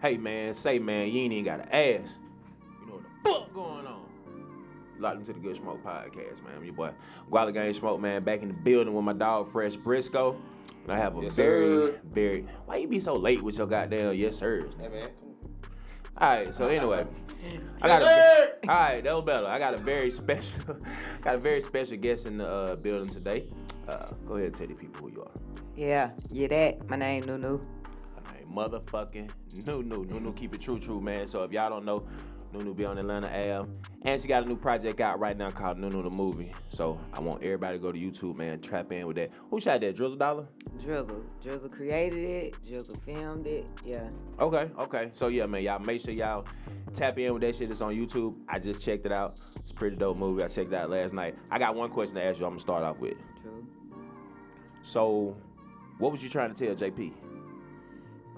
Hey man, say man, you ain't even gotta ask. You know what the fuck going on? Locked into the Good Smoke podcast, man. I'm your boy Guala Gang Smoke, man. Back in the building with my dog Fresh Briscoe. And I have a Yes, very, sir. very. Why you be so late with your goddamn yes sirs? Hey man, All right, so anyway, I Yes, got sir. a, all right, that was better. I got a very special, got a very special guest in the uh, building today. Uh, go ahead and tell the people who you are. Yeah, you that. My name Nunu. Motherfucking Nunu. Nunu keep it true, true, man. So if y'all don't know, Nunu be on Atlanta Ave. And she got a new project out right now called Nunu the Movie. So I want everybody to go to YouTube, man, trap in with that. Who shot that? Drizzle Dollar? Drizzle. Drizzle created it. Drizzle filmed it. Yeah. Okay, okay. So yeah, man, y'all make sure y'all tap in with that shit. It's on YouTube. I just checked it out. It's a pretty dope movie. I checked it out last night. I got one question to ask you. I'm gonna start off with. True. So, what was you trying to tell JP?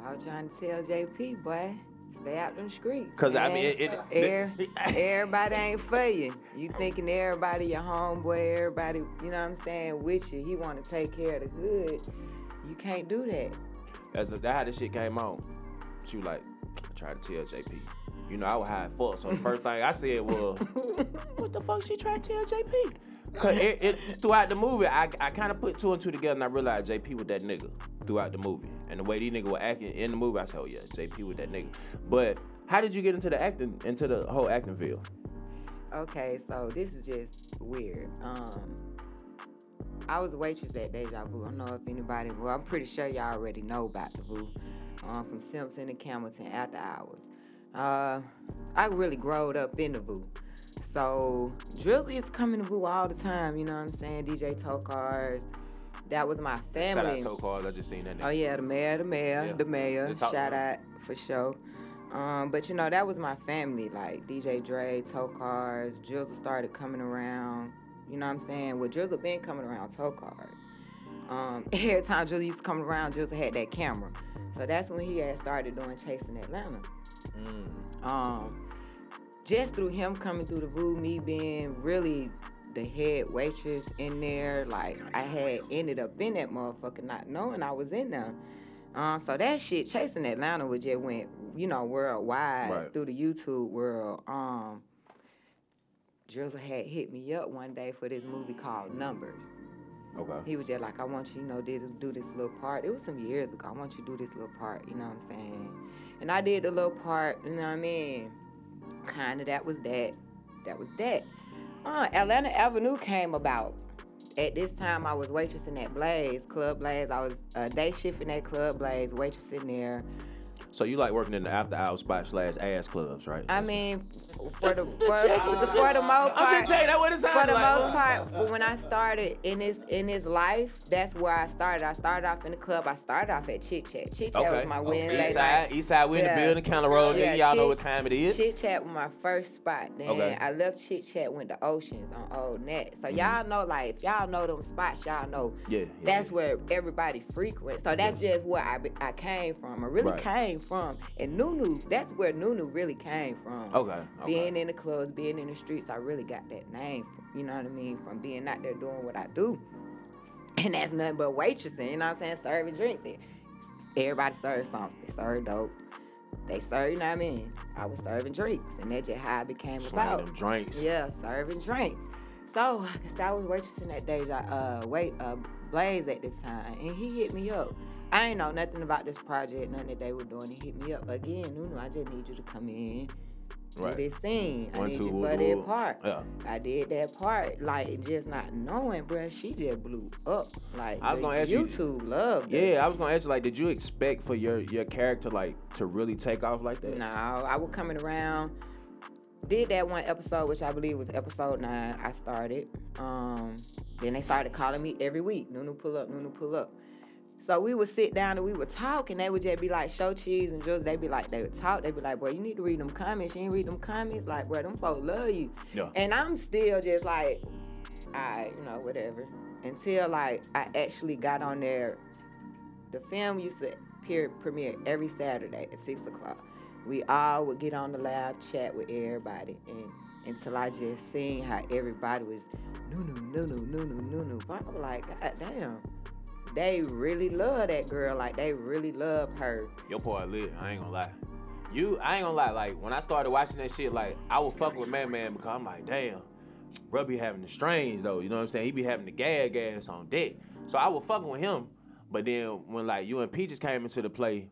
I was trying to tell JP, boy, stay out them streets. Cause I mean, it, it, uh, Air, everybody ain't for you. You thinking everybody your homeboy, everybody, you know what I'm saying, with you. He want to take care of the good. You can't do that. That's, how this shit came on. She was like, I tried to tell JP. You know, I was high as fuck. So the first thing I said was, what the fuck she trying to tell JP? Cause it, it, throughout the movie, I, I kind of put two and two together and I realized JP was that nigga throughout the movie. And the way these niggas were acting in the movie, I said, oh yeah, JP was that nigga. But how did you get into the acting, into the whole acting field? Okay, so this is just weird. Um, I was a waitress at Deja Vu. I don't know if anybody, well, I'm pretty sure y'all already know about the Vu. Um, from Simpson to Campbellton after hours. Uh, I really growed up in the Vu. So Drizzy is coming to Vu all the time, you know what I'm saying? DJ Tokars. That was my family. Shout out to Cars, I just seen that nigga. Oh yeah, the mayor, the mayor, Yeah. the mayor. The Shout out for sure. Um, but you know that was my family, like DJ Dre, Tokars, Drizzle started coming around. You know what I'm saying? Well, Drizzle been coming around Tokars. Um, every time Drizzle used to come around, Drizzle had that camera. So that's when he had started doing Chasing Atlanta. Mm. Um, just through him coming through the VU, me being really the head waitress in there, like I had ended up in that motherfucker not knowing I was in there. Uh, so that shit, chasing Atlanta, would just went, you know, worldwide Right. through the YouTube world. Um, Drizzle had hit me up one day for this movie called Numbers. Okay. He was just like, I want you, you know, do this, do this little part. It was some years ago. I want you to do this little part, you know what I'm saying? And I did the little part, you know what I mean? Kind of that was that. That was that. Uh, Atlanta Avenue came about. At this time, I was waitressing at Blaze, Club Blaze. I was uh, day shifting at Club Blaze, waitressing there. So you like working in the after hours spot slash ass clubs, right? I mean, for the for, the- for the most part, I'm just that what it for the like. most part, for when I started in this in this life, that's where I started. I started off in the club. I started off at Chit Chat. Chit Chat Okay. was my Okay. Wednesday East night. side, east side, we in the Yeah. building, County Road, Yeah, nigga. Y'all know Chit- what time it is. Chit Chat was my first spot. Then Okay. I left Chit Chat, went to Oceans on Old Nat. Mm-hmm. So y'all know, like, if y'all know them spots, y'all know Yeah, yeah, that's yeah. where everybody frequents. So that's just where I, I came from. I really Right. came from. And Nunu, that's where Nunu really came from. Okay, okay. Being in the clubs, being in the streets, I really got that name. From, you know what I mean? From being out there doing what I do. And that's nothing but waitressing, you know what I'm saying? Serving drinks. Everybody serves something. They serve dope. They serve, you know what I mean? I was serving drinks, and that's just how it became Slang about. them drinks. Yeah, serving drinks. So, I guess I was waitressing that day, uh, wait, uh, Blaze at this time, and he hit me up. I ain't know nothing about this project, nothing that they were doing. He hit me up again. Nunu, I just need you to come in, do Right. this scene. I need two, you woo, for woo. that part. Yeah. I did that part, like just not knowing, bruh. She just blew up. Like I was gonna ask you- YouTube loved it. Yeah, I was gonna ask you, like, did you expect for your your character like to really take off like that? No, I was coming around. Did that one episode, which I believe was episode nine. I started. Um, then they started calling me every week. Nunu pull up, Nunu pull up. So we would sit down and we would talk, and they would just be like, show cheese and just they'd be like, they would talk. They'd be like, bro, you need to read them comments. You ain't read them comments, like, boy, them folks love you. Yeah. And I'm still just like, I, you know, whatever. Until like I actually got on there. The film used to premiere every Saturday at six o'clock. We all would get on the live chat with everybody, and until I just seen how everybody was no no no no no no no no. I'm like, God damn, they really love that girl. Like they really love her. Your part lit. I ain't gonna lie. you, I ain't gonna lie. Like when I started watching that shit, like I was fucking with Man Man because I'm like, damn, bro be having the strains though. You know what I'm saying? He be having the gag gas on deck. So I was fucking with him. But then when like you and Peaches came into the play,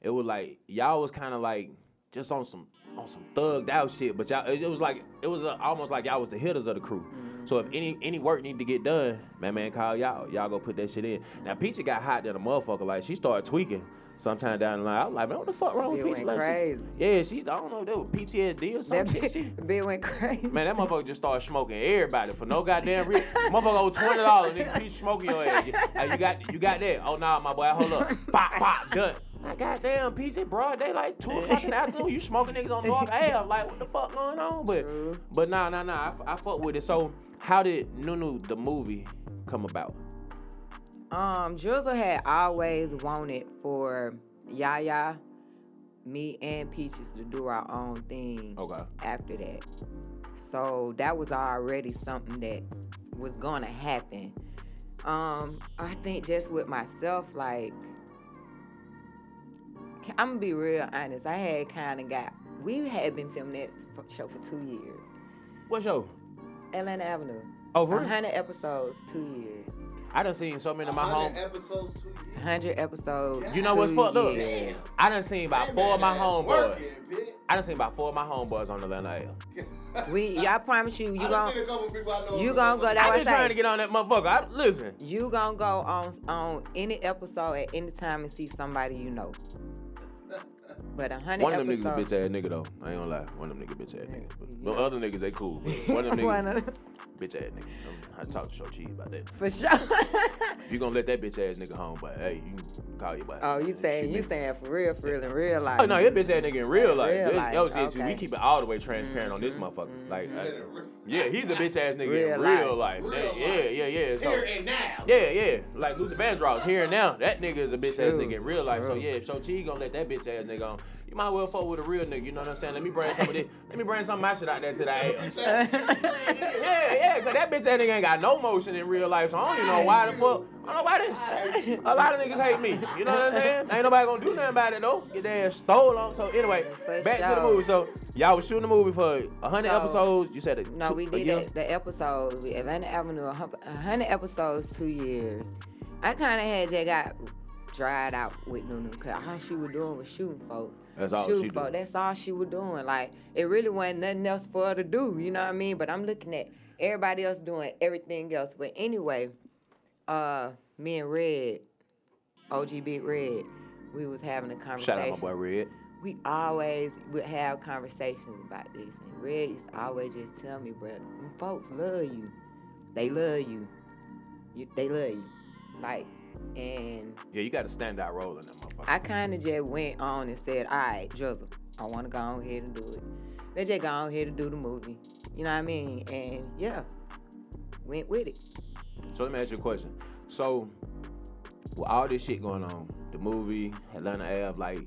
it was like y'all was kind of like just on some on some thugged out shit. But y'all, it, was like it was uh almost like y'all was the hitters of the crew. So if any any work need to get done, man, man, call y'all. Y'all go put that shit in. Now Peachy got hot than a motherfucker. Like she started tweaking sometime down the line. I was like, man, what the fuck wrong with Peachy? Like, she- crazy. yeah, she's I don't know, that was PTSD or something. That shit. bit, She, went crazy. Man, that motherfucker just started smoking everybody for no goddamn reason. motherfucker owe twenty dollars, nigga. Peach smoking your ass. Hey, you got you got that? Oh nah, my boy, hold up. Pop, pop, done. Like, goddamn, it broad day, like two o'clock in the afternoon. You smoking niggas on North Ave. Like, what the fuck going on? But True. but nah, nah, nah. I, f- I fuck with it. So how did Nunu the movie come about? Um, Drizzle had always wanted for Yaya, me, and Peaches to do our own thing Okay. after that. So that was already something that was gonna happen. Um, I think just with myself, like I'm gonna be real honest. I had kind of got. We had been filming that f- show for two years. What show? Atlanta Avenue. Oh, for real? 100 episodes, two years. I done seen so many of my home. 100 episodes, two years. 100 episodes. You know what's fucked up? years. I done seen about four of my man ass homeboys. working, bitch. I done seen about four of my homeboys on Atlanta Ave. We, y'all promise you, you I done gonna, seen a couple people I know. you on gonna the- go that I've been trying to get on that motherfucker. I, listen, You gonna go on on any episode at any time and see somebody you know. But a hundred one of them niggas episodes. a bitch ass nigga though. I ain't gonna lie. One of them niggas bitch ass niggas. But Yeah. other niggas they cool. But one of them One niggas of them. bitch ass nigga. I talked to Show Cheese about that. For sure. You gonna let that bitch ass nigga home, but hey, you can call your boy. oh, you saying you me. saying for real, for real, in real life. Oh no, that bitch ass nigga in real life. Real This- life, yo, see, see, we okay. keep it all the way transparent on this mm-hmm. motherfucker. Like, You I- it real- yeah, he's a bitch ass nigga Real in real life. life. Real That- life. yeah, yeah, yeah. So, Here and now. Yeah, yeah. Like Luther Vandross here and now. That nigga is a bitch ass nigga in real life. So yeah, if Show Chi gonna let that bitch ass nigga on, you might well fuck with a real nigga. You know what I'm saying? Let me bring some of this. Let me bring some of my shit out there to the. Yeah, yeah, cause that bitch ass nigga ain't got no motion in real life, so I don't even know why the fuck. I don't know why they, a lot of niggas hate me. You know what I'm saying? Ain't nobody gonna do nothing about it though. Get their ass stole on. So anyway, For back to the movie. So y'all was shooting the movie for hundred So- episodes. You said a, No, two- we a did that, the episodes. We Atlanta Avenue, a hundred episodes, two years. I kind of had just got dried out with Nunu because all she was doing was shooting folks. That's all shooting she folk. That's all she was doing. Like it really wasn't nothing else for her to do. You know what I mean? But I'm looking at everybody else doing everything else. But anyway, uh, me and Red, OG Big Red, we was having a conversation Shout out my boy Red. We always would have conversations about this. And Red used to always just tell me, bro, them folks love you. They love you. you they love you. Like, and Yeah, you got a standout role in that motherfucker. I kind of just went on and said, all right, Drizzle, I want to go on here and do it. Let's just go on here and do the movie. You know what I mean? And yeah, went with it. So let me ask you a question. So, with all this shit going on, the movie, Atlanta Ave, like,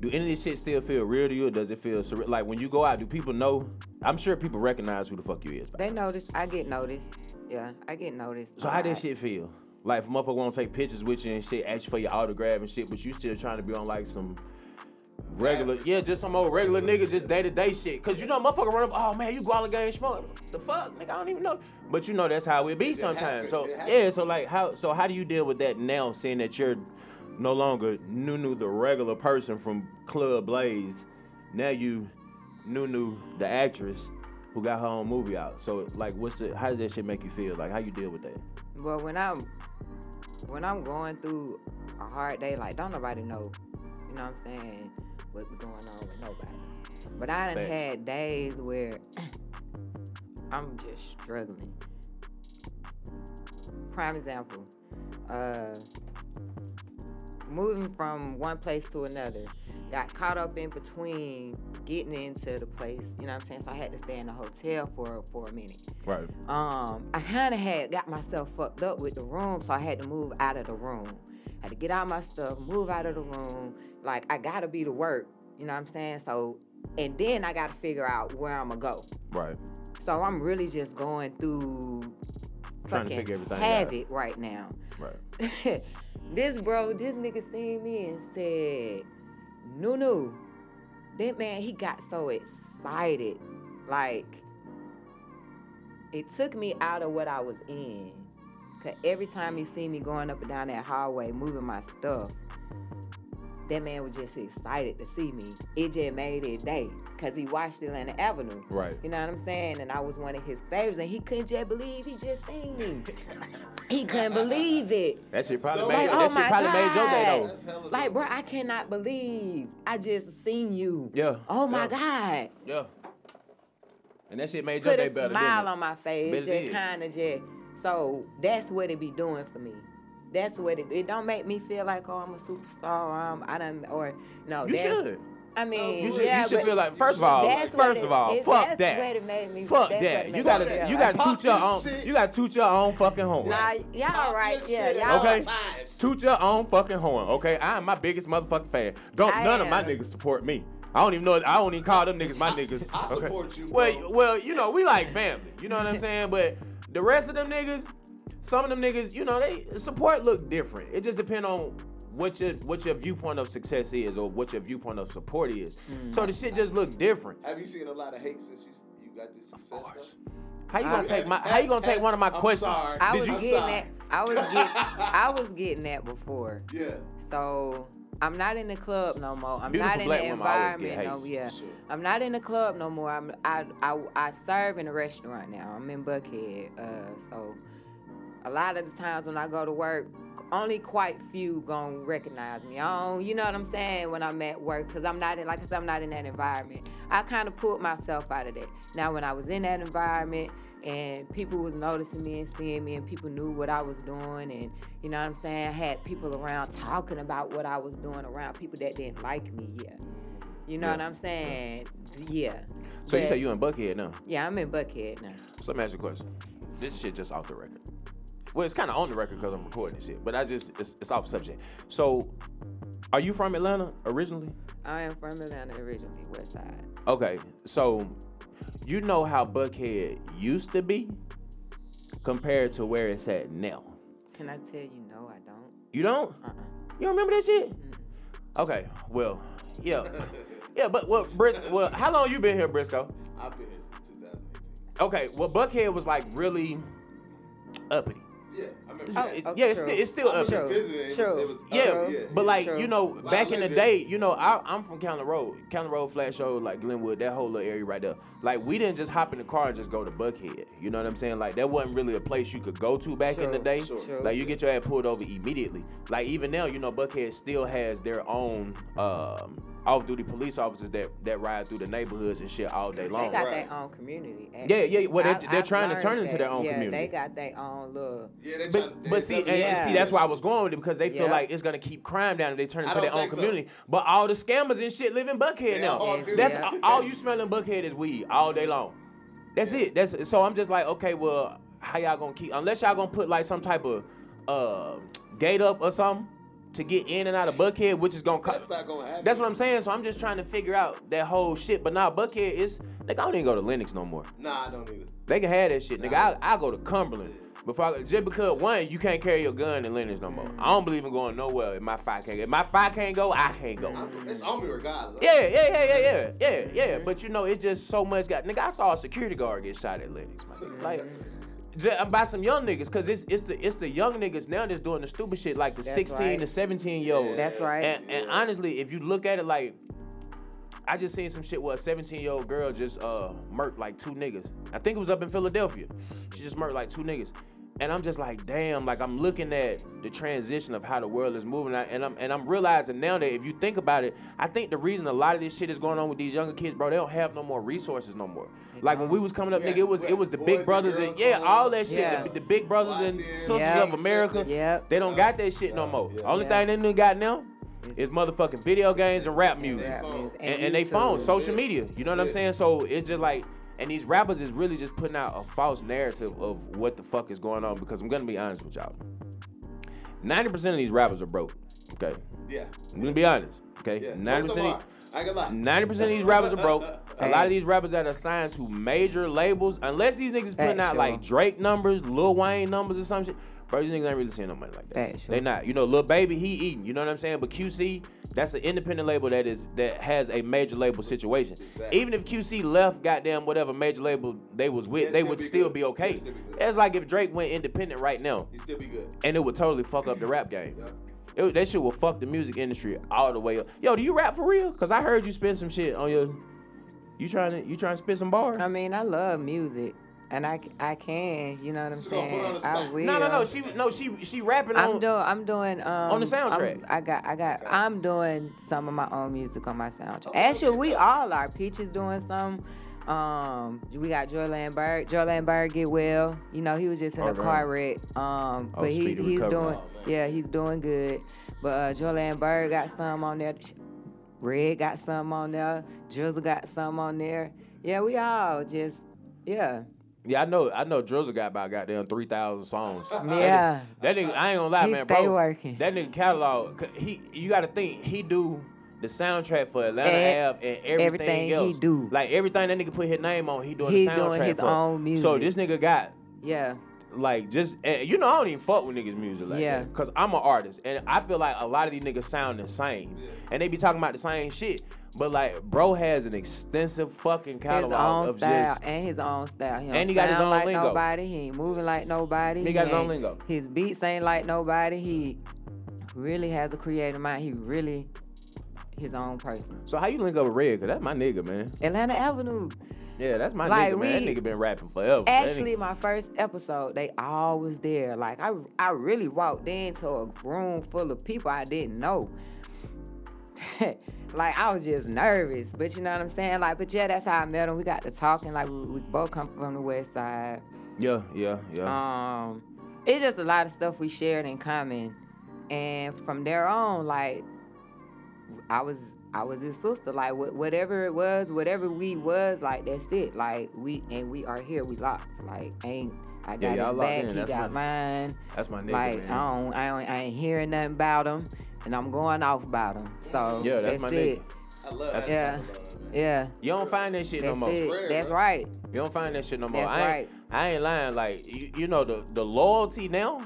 do any of this shit still feel real to you, or does it feel surreal? Like, when you go out, do people know? I'm sure people recognize who the fuck you is. They notice. I get noticed. Yeah, I get noticed. So a how that lot. shit feel? Like, if a motherfucker want to take pictures with you and shit, ask you for your autograph and shit, but you still trying to be on like some regular, yeah, just some old regular nigga, just day to day shit. Cause you know, motherfucker run up, oh man, you go all the game smoke. The fuck, nigga, I don't even know. But you know that's how it be sometimes. So yeah, so like how, so how do you deal with that now, seeing that you're no longer Nunu the regular person from Club Blaze, now you Nunu the actress who got her own movie out. So like, what's the, how does that shit make you feel? Like, how you deal with that? Well, when I'm when I'm going through a hard day, like don't nobody know, you know what I'm saying, what be going on with nobody. But I done Facts. had days where I'm just struggling. Prime example, uh, moving from one place to another, got caught up in between getting into the place, you know what I'm saying? So I had to stay in a hotel for for a minute Right. um, I kind of had got myself fucked up with the room, so I had to move out of the room. I had to get out my stuff, move out of the room. Like I gotta be to work, you know what I'm saying? So, and then I gotta figure out where I'm gonna go. Right. So I'm really just going through Trying to figure everything have out. it right now. Right. this bro, this nigga seen me and said, "Nunu, that man, he got so excited. Like, it took me out of what I was in. Cause every time he see me going up and down that hallway, moving my stuff, that man was just excited to see me. It just made it day. Cause he watched Atlanta Avenue. Right. You know what I'm saying? And I was one of his favorites, and he couldn't just believe he just seen me. he couldn't believe it. That shit probably made Like, that oh shit my probably made your day God. though. Like, bro, I cannot believe I just seen you. Yeah. Oh my yeah, God. Yeah. And that shit made your Put day better. smile didn't it? on my face. Just kind of just. So that's what it be doing for me. That's what it. It don't make me feel like oh I'm a superstar or I'm I done or no. You that's, should. I mean, You should, yeah, you should feel like first of all, that's first it- of all, it- fuck that's that. what it made me- Fuck that's what that. it You gotta me you gotta toot your your own shit. you gotta toot your own fucking horn. Nah, y'all Pop right, your yeah, shit at y'all. Okay. times. Toot your own fucking horn, okay? I'm my biggest motherfucking fan. Don't I none of my niggas support me. I don't even know. I don't even call them niggas my niggas. I okay? support you, Well, well, you know we like family. You know what I'm saying? But the rest of them niggas, some of them niggas, you know, they support look different. It just depend on what your what your viewpoint of success is or what your viewpoint of support is. So the shit just look different. Have you seen a lot of hate since you you got this success? Of course. though? How you gonna I- take my? How you gonna take one of my I'm questions? sorry. I was you- I'm getting sorry. that. I was getting. I was getting that before. Yeah. So I'm not in the club no more. I'm Beautiful not in black the women always get environment no hate. yeah. Sure. I'm not in the club no more. I'm I I, I serve in a restaurant now. I'm in Buckhead. Uh, so a lot of the times when I go to work, only quite few gonna recognize me. I don't, you know what I'm saying when I'm at work because I'm not in like I said I'm not in that environment. I kind of pulled myself out of that. Now when I was in that environment and people was noticing me and seeing me and people knew what I was doing and you know what I'm saying I had people around talking about what I was doing around people that didn't like me. Yeah, you know Yeah. what I'm saying? Yeah. So you say you in Buckhead now? Yeah, I'm in Buckhead now. So let me ask you a question. This shit just off the record. Well, it's kind of on the record because I'm recording this shit, but I just it's, it's off subject. So, are you from Atlanta originally? I am from Atlanta originally, West Side. Okay, so you know how Buckhead used to be compared to where it's at now. Can I tell you no, I don't? You don't? Uh-uh. You don't remember that shit? Okay, well, yeah, yeah, but well, Bris, well, how long you been here, Briscoe? I've been here since 2018. Okay, well, Buckhead was like really uppity. Yeah. Oh, that. it- okay, yeah, it's true. still it's still I uppity. remember True. visiting. True. It was, Yeah, up, yeah, but like True. you know, Like, back in the day, you know, I, I'm from County Road, County Road, Flat Shoals, like Glenwood, that whole little area right there. Like we didn't just hop in the car and just go to Buckhead. You know what I'm saying? Like that wasn't really a place you could go to back in the day. Sure. Like you get your ass pulled over immediately. Like even now, you know, Buckhead still has their own um, off-duty police officers that that ride through the neighborhoods and shit all day long. They got Right. their own community. Yeah, actually. yeah, well, they- I- they're trying to learned turn into their that. own yeah, community. they got their own little. Yeah, they But, try- but see, and, they- and see, that's why I was going with it because they feel Yeah. like it's gonna keep crime down if they turn into their own think so. community. But all the scammers and shit live in Buckhead Yeah, now. all That's yeah. all you smell in Buckhead is weed all day long. That's it. That's so I'm just like, okay, well, how y'all gonna keep unless y'all gonna put like some type of uh gate up or something to get in and out of Buckhead, which is gonna cost. That's cost. not gonna happen. That's what I'm saying. So I'm just trying to figure out that whole shit. But now Buckhead is like I don't even go to Lenox no more. Nah, I don't either. They can have that shit, nigga. I I go to Cumberland. Before I, just because one, you can't carry your gun in Lenox no more. I don't believe in going nowhere if my five can't. If my five can't go, I can't go. I'm, it's on me regardless. Yeah, yeah, yeah, yeah, yeah, yeah, yeah. But you know, it's just so much. Got nigga, I saw a security guard get shot at Lenox. My nigga. Like, just, by some young niggas, cause it's it's the it's the young niggas now that's doing the stupid shit, like the That's 16 right. to 17 year olds. That's right. And, and honestly, if you look at it like, I just seen some shit where a 17 year old girl just uh murked like two niggas. I think it was up in Philadelphia. She just murked like two niggas. And I'm just like, damn, like I'm looking at the transition of how the world is moving, and I'm and I'm realizing now that if you think about it, I think the reason a lot of this shit is going on with these younger kids, bro, they don't have no more resources no more. Like when we was coming up, Yeah, nigga, it was it was the Boys big brothers Girls and yeah, all that shit, Yeah. the, the big brothers and YCN, sisters Yeah. of America. Yep. They don't got that shit no more. yeah. Only Yeah. thing they nigga got now is motherfucking video games and rap music Rap phone. music and, and they YouTube. phone, social Yeah. media. You know what I'm saying? So it's just like, and these rappers is really just putting out a false narrative of what the fuck is going on. Because I'm gonna be honest with y'all, ninety percent of these rappers are broke. Okay, Yeah. I'm gonna be honest. Okay, Yeah. ninety Most of them percent. I ain't gonna lie. Ninety percent of these rappers are broke. A lot of these rappers that are signed to major labels, unless these niggas putting out Factual. like Drake numbers, Lil Wayne numbers, or some shit, bro, these niggas ain't really seeing no money like that. Factual. They not. You know, Lil Baby, he eating. You know what I'm saying? But QC, That's an independent label that is that has a major label situation. Exactly. Even if QC left, goddamn whatever major label they was with, It'd they still would be still good. be okay. It'd still be good. It's like if Drake went independent right now, he'd still be good. and it would totally fuck up the rap game. Yep. It, that shit will fuck the music industry all the way up. Yo, do you rap for real? Cause I heard you spit some shit on your. You trying to you trying to spit some bars? I mean, I love music, and I, I can, you know what I'm She gonna put saying? on the I will. no, no, no. She no she she rapping I'm on. doing. I'm doing. Um, on the soundtrack. I'm, I got. I got. I'm doing some of my own music on my soundtrack. Okay, Actually, we all are. Peach is doing some. Um, we got Joyland Bird. Joyland Bird get well. You know, he was just in a Okay. car wreck. Um, Oh, but he, he's recovery. doing. Oh, yeah, he's doing good. But uh, Joyland Bird got some on there. Red got some on there. Drizzle got some on there. Yeah, we all just. Yeah. Yeah, I know. I know. Drizzle got about goddamn three thousand songs. That nigga- Yeah. That nigga, I ain't gonna lie, He man, stay bro. working. That nigga catalog. he, you gotta think, he do the soundtrack for Atlanta Eh, Ave and everything, everything he else. do. Like everything that nigga put his name on, he doing He the soundtrack doing his for. own So this nigga got Yeah. like just eh, you know I don't even fuck with niggas music like Yeah. that cuz I'm an artist and I feel like a lot of these niggas sound the same and they be talking about the same shit but like bro has an extensive fucking his catalog own of style just and his own style. He And he got his own like lingo. nobody. He ain't moving like nobody. He got his own lingo. His beats ain't like nobody. He really has a creative mind. He really his own person. so how you link up with Red cuz that's my nigga man Atlanta Avenue. yeah that's my Like, nigga man that nigga been rapping forever Actually, my first episode, they all was there. Like I, I really walked into a room full of people I didn't know. like I was just nervous, but you know what I'm saying. Like, but yeah, that's how I met him. We got to talking. Like we, we both come from the West Side. yeah yeah yeah Um, it's just a lot of stuff we shared in common, and from there on, like I was, I was his sister. Like wh- whatever it was, whatever we was, like that's it. Like we and we are here. We locked. Like ain't I got y'all his back, he That's got my- mine. that's my nigga Like man I don't, I don't, I ain't hearing nothing about him, and I'm going off about them. So Yeah, that's my it. nigga. I love That's- that. Yeah. type of love, man. Yeah, you don't find that shit no more it. rare, That's bro. right. you don't find that shit no more That's I ain't, right. I ain't lying like you, you know the the loyalty now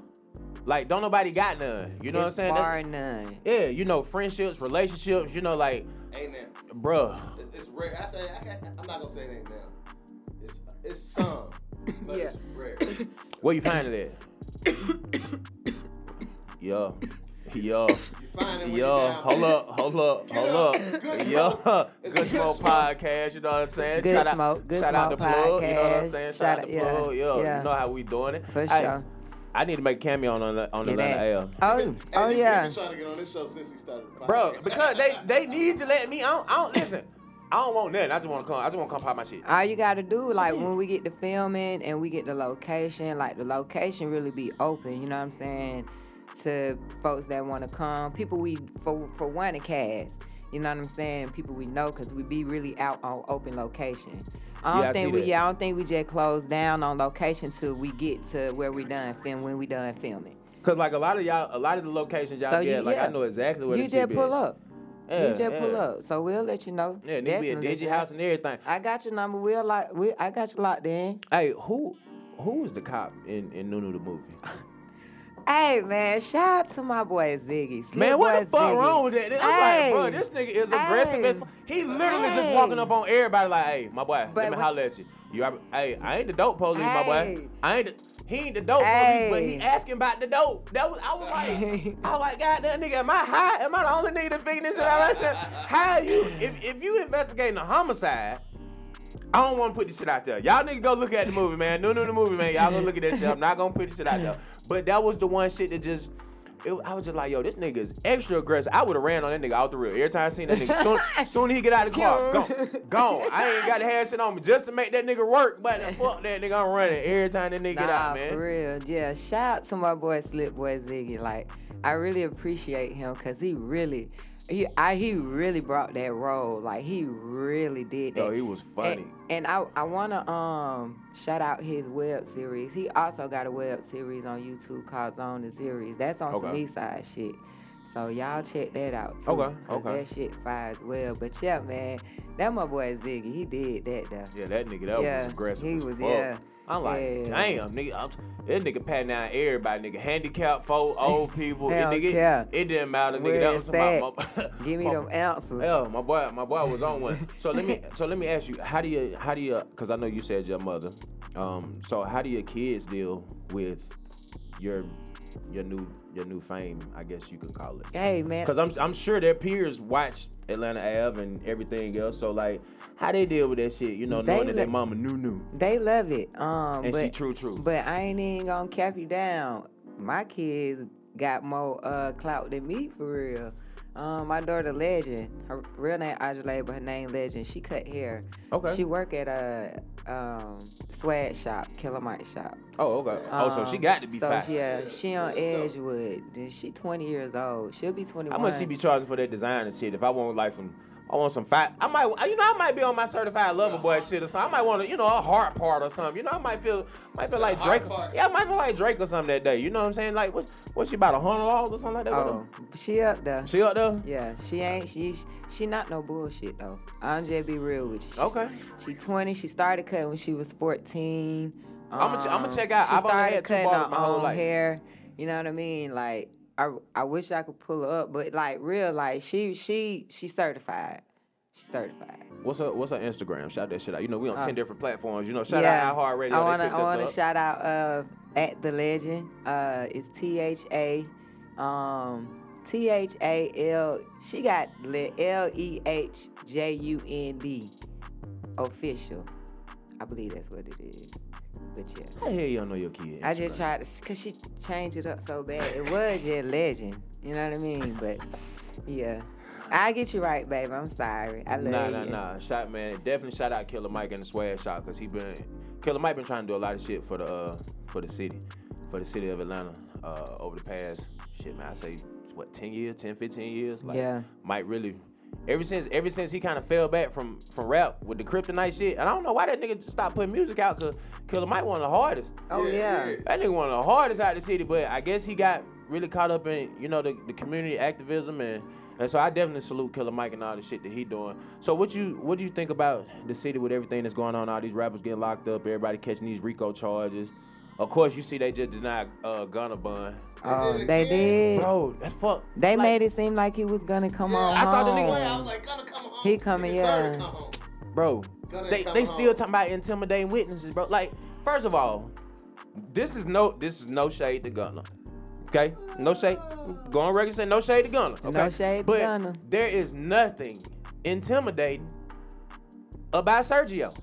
like don't nobody got none you know what I'm It's saying That's- Bar none. Yeah, you know, friendships, relationships, you know, like, Ain't that? bruh. It's, it's rare. I say I can't, I'm not gonna say it ain't now. It's it's some, but Yeah. it's rare. Where you find it at? yeah. Yeah. Uh, you find it when Yeah. you're uh, down. Hold up, hold up, hold up. Good Yeah. smoke. It's Good good Smoke smoke. Podcast, you know what I'm saying? Good shout out, Good shout out the Smoke plug, you know what I'm saying? Shout, Shout out the yeah, plug, yeah. yeah. You know how we doing it. For Hey, sure. I need to make a cameo on the, on the Yeah, Atlanta L. Oh, Hey, oh he- he yeah. been trying to get on this show since he started. Bro, because they they need to let me, I don't, I don't listen. I don't want nothing. I just want to come. I just want to come pop my shit. All you gotta do, like when we get the filming and we get the location, like the location really be open. You know what I'm saying? To folks that want to come, people we for for one to cast. You know what I'm saying? People we know because we be really out on open location. I don't Yeah, think see we that. yeah, I don't think we just close down on location till we get to where we done film when we done filming. Cause like a lot of y'all, a lot of the locations y'all So get, you- like I know exactly where you just pull up. Yeah, you just pull up. So we'll let you know. Yeah, need be a digi house and everything. I got your number. We'll like we I got you locked in. Hey, who who was the cop in in Nunu the movie? Hey man, shout out to my boy Ziggy. Man, what the fuck Ziggy. wrong with that? I'm Hey. like, bro, this nigga is aggressive. Hey. He literally just walking up on everybody like, hey, my boy, let me holler at you. You, are, hey, I ain't the dope police, my boy. I ain't. The, he ain't the dope police, but he asking about the dope. That was I was like, I was like, God damn nigga, am I high? Am I the only nigga that figured this out? How you? If if you investigating a homicide. I don't want to put this shit out there. Y'all niggas go look at the movie, man. No, no, the movie, man. Y'all go look at that shit. I'm not gonna put this shit out there. But that was the one shit that just. It, I was just like, yo, this nigga is extra aggressive. I would have ran on that nigga out the real. Every time I seen that nigga, soon, soon he get out of the car, gone, gone. I ain't got to have shit on me just to make that nigga work. But fuck that nigga, I'm running every time that nigga Nah, get out, man. for real. Yeah, shout out to my boy Slip Boy Ziggy. Like, I really appreciate him because he really, he, I, he really brought that role. Like, he really did that. Yo, he was funny. And, and I, I wanna um shout out his web series. He also got a web series on YouTube called Zone the Series. That's on some Okay. East Side shit. So y'all check that out too. Okay, 'cause okay. That shit fires well. But yeah, man, that my boy Ziggy. He did that though. Yeah, that nigga, that Yeah, was aggressive. he as was- fuck. yeah. I'm like, Yeah. damn, nigga. I'm, that nigga patting down everybody, nigga. Handicapped folk, old people. it, nigga, yeah. it didn't matter, nigga. Where That was about my, Give me my- them answers. Yeah, my boy, my boy was on one. So let me, so let me ask you, how do you, how do you, because I know you said your mother. Um, so how do your kids deal with your, your new, your new fame? I guess you could call it. Hey man, Because I'm, I'm sure their peers watch Atlanta Ave and everything else. So like, how they deal with that shit? You know, They knowing that their li- mama knew knew, they love it. Um, and but, she true true. But I ain't even gonna cap you down. My kids got more uh, clout than me for real. Um, my daughter Legend, her real name Ajale, but her name Legend. She cut hair. Okay. She work at a um, swag shop, Killer Mike shop. oh okay. oh, so she Um, got to be so fat. yeah, she on Edgewood. Then she 20 years old. She'll be 21. How much she be charging for that design and shit? If I want like some, I want some fat. I might, you know, I might be on my certified lover boy shit or something. I might want to, you know, a heart part or something. You know, I might feel, might feel like Drake. part. Yeah, I might feel like Drake or something that day. You know what I'm saying? Like, what, what she about a hundred dollars or something like that? Oh, she up there. She up there? Yeah, she ain't. She she not no bullshit though. I'm just be real with you. She, Okay. She 20. She started cutting when she was 14. I'ma ch- I'ma Um, check out. She I've only had cutting her my whole own life. hair. You know what I mean? Like I I wish I could pull her up, but like real like she she she certified. She certified. What's her What's her Instagram? Shout that shit out. You know, we on Uh, ten different platforms. You know, shout yeah. out iHeart Radio. I wanna I wanna shout out uh at the legend. Uh, it's T H A um T H A L. She got L E H J U N D official. I believe that's what it is. But yeah. How the hell you don't know your kid? I just tried to, cause she changed it up so bad. It was just legend, you know what I mean? But yeah, I get you right, babe. I'm sorry. I love Nah, you. nah, nah. Shout man, definitely shout out Killer Mike and the Swag Shop, because he been Killer Mike been trying to do a lot of shit for the uh, for the city, for the city of Atlanta uh, over the past shit man. I say what 10 years, 10, 15 years. Like Yeah. Mike really. Ever since, ever since he kind of fell back from from rap with the Kryptonite shit, and I don't know why that nigga just stopped putting music out. Cause Killer Mike one of the hardest. Oh Yeah, yeah. yeah. That nigga one of the hardest out the city, but I guess he got really caught up in, you know, the, the community activism and and so I definitely salute Killer Mike and all the shit that he doing. So what you what do you think about the city with everything that's going on, all these rappers getting locked up, everybody catching these RICO charges? Of course you see they just denied uh Gunna Bun. Oh, did um, they again. did. Bro, that's fuck. They like, made it seem like he was gonna come Yeah, on I thought the home. nigga- oh. I was like, gonna come home. He coming, He deserve yeah. come home. Bro, Gunna they they coming still talking about intimidating witnesses, bro. Like, first of all, this is no this is no shade to Gunna. Okay? No shade. Go on record and say no shade to Gunna. Okay? No shade to but Gunna. There is nothing intimidating about Sergio.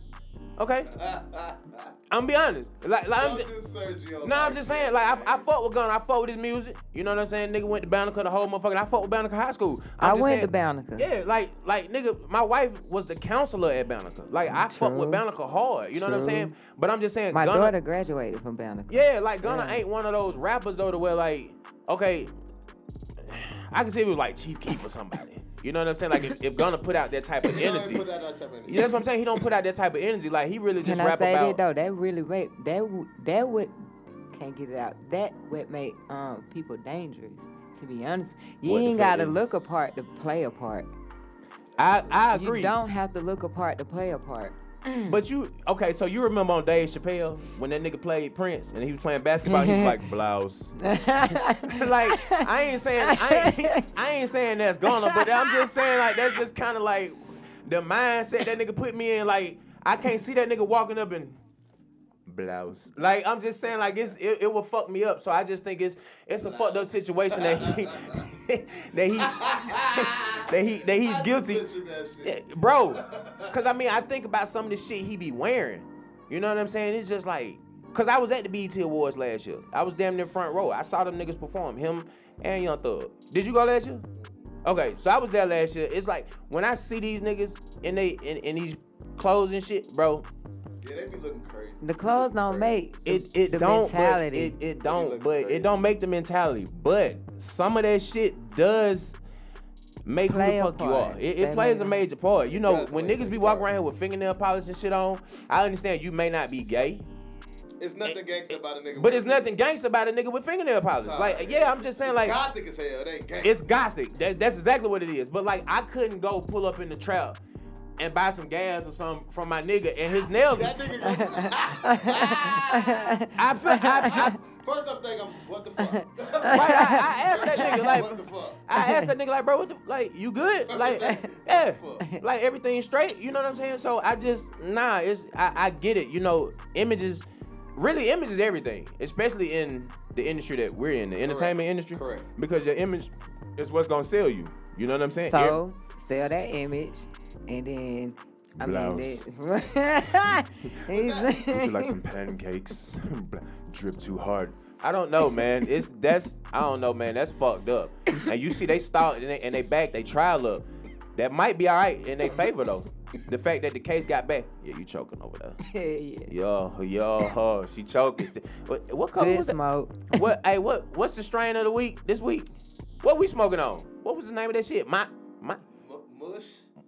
Okay? I'm gonna be honest. Like, like I'm just, Sergio no, I'm just saying, like, I, I man. fuck with Gunna. I fuck with his music. You know what I'm saying? Nigga went to Banneker the whole motherfucker. I fuck with Banneker High School. I'm I just went saying- to Banneker. Yeah, like, like, nigga, my wife was the counselor at Banneker. Like, I fuck with True. Banneker hard. You know what I'm saying? But I'm just saying, My Gunna, daughter graduated from Banneker. yeah, like Gunna Yeah. ain't one of those rappers though to where like, okay, I can see if it was like Chief Keef or somebody. You know what I'm saying? Like if, if Gunna put out that type of energy. put out that type of energy. Yeah, that's what I'm saying. He don't put out that type of energy. Like he really just Can I rap say about. that though? That really make that w- that would can't get it out. That would make um people dangerous. To be honest, you What, ain't gotta that- look a part to play a part. I I agree. You don't have to look a part to play a part. Mm. But you okay? So you remember on Dave Chappelle when that nigga played Prince and he was playing basketball? he was like blouse. like I ain't saying I ain't, I ain't saying that's gonna, but I'm just saying like that's just kind of like the mindset that nigga put me in. Like I can't see that nigga walking up and blouse. Like I'm just saying like it's it, it will fuck me up. So I just think it's it's a fucked up situation that he that he that he that he's I guilty. that shit. Yeah, bro. Cause I mean, I think about some of the shit he be wearing. You know what I'm saying? It's just like, cause I was at the BET Awards last year. I was damn near front row. I saw them niggas perform. Him and Young Thug. Did you go last year? Okay, so I was there last year. It's like when I see these niggas in they in, in these clothes and shit, bro. Yeah, they be looking crazy. The clothes don't make It it the don't but mentality. it, it don't but crazy. it don't make the mentality. But some of that shit does make Play who the fuck you are. It, it plays a major part. You know, does when play a niggas be major walking part. around here with fingernail polish and shit on, I understand you may not be gay, It's nothing gangster about a nigga. but it's with- nothing gangster about a nigga with fingernail polish. Sorry. Like, yeah, I'm just saying, It's like, gothic as hell. It ain't gangster. it's gothic. That, that's exactly what it is. But like, I couldn't go pull up in the trap and buy some gas or something from my nigga, and his nails. That was- nigga. I feel. I, I, First I'm thinking, what the fuck? right, I, I asked that nigga like. what the fuck? I asked that nigga like, bro, what the, like, you good? Like, yeah, like everything straight. You know what I'm saying? So I just, nah, it's, I, I get it. You know, images, really, image is everything, especially in the industry that we're in, the entertainment industry. Correct. Because your image is what's gonna sell you. You know what I'm saying? So sell that image, and then I Blouse. mean, it, Would you like some pancakes? Drip too hard. I don't know, man. It's that's I don't know, man. That's fucked up. And you see, they start and they, and they back they trial up. That might be all right in their favor though. The fact that the case got back. Yeah, you choking over there. yeah. Yo, yo, she choking. What, what color Good was that? What? Hey, what? What's the strain of the week this week? What we smoking on? What was the name of that shit? My, my, M- mush?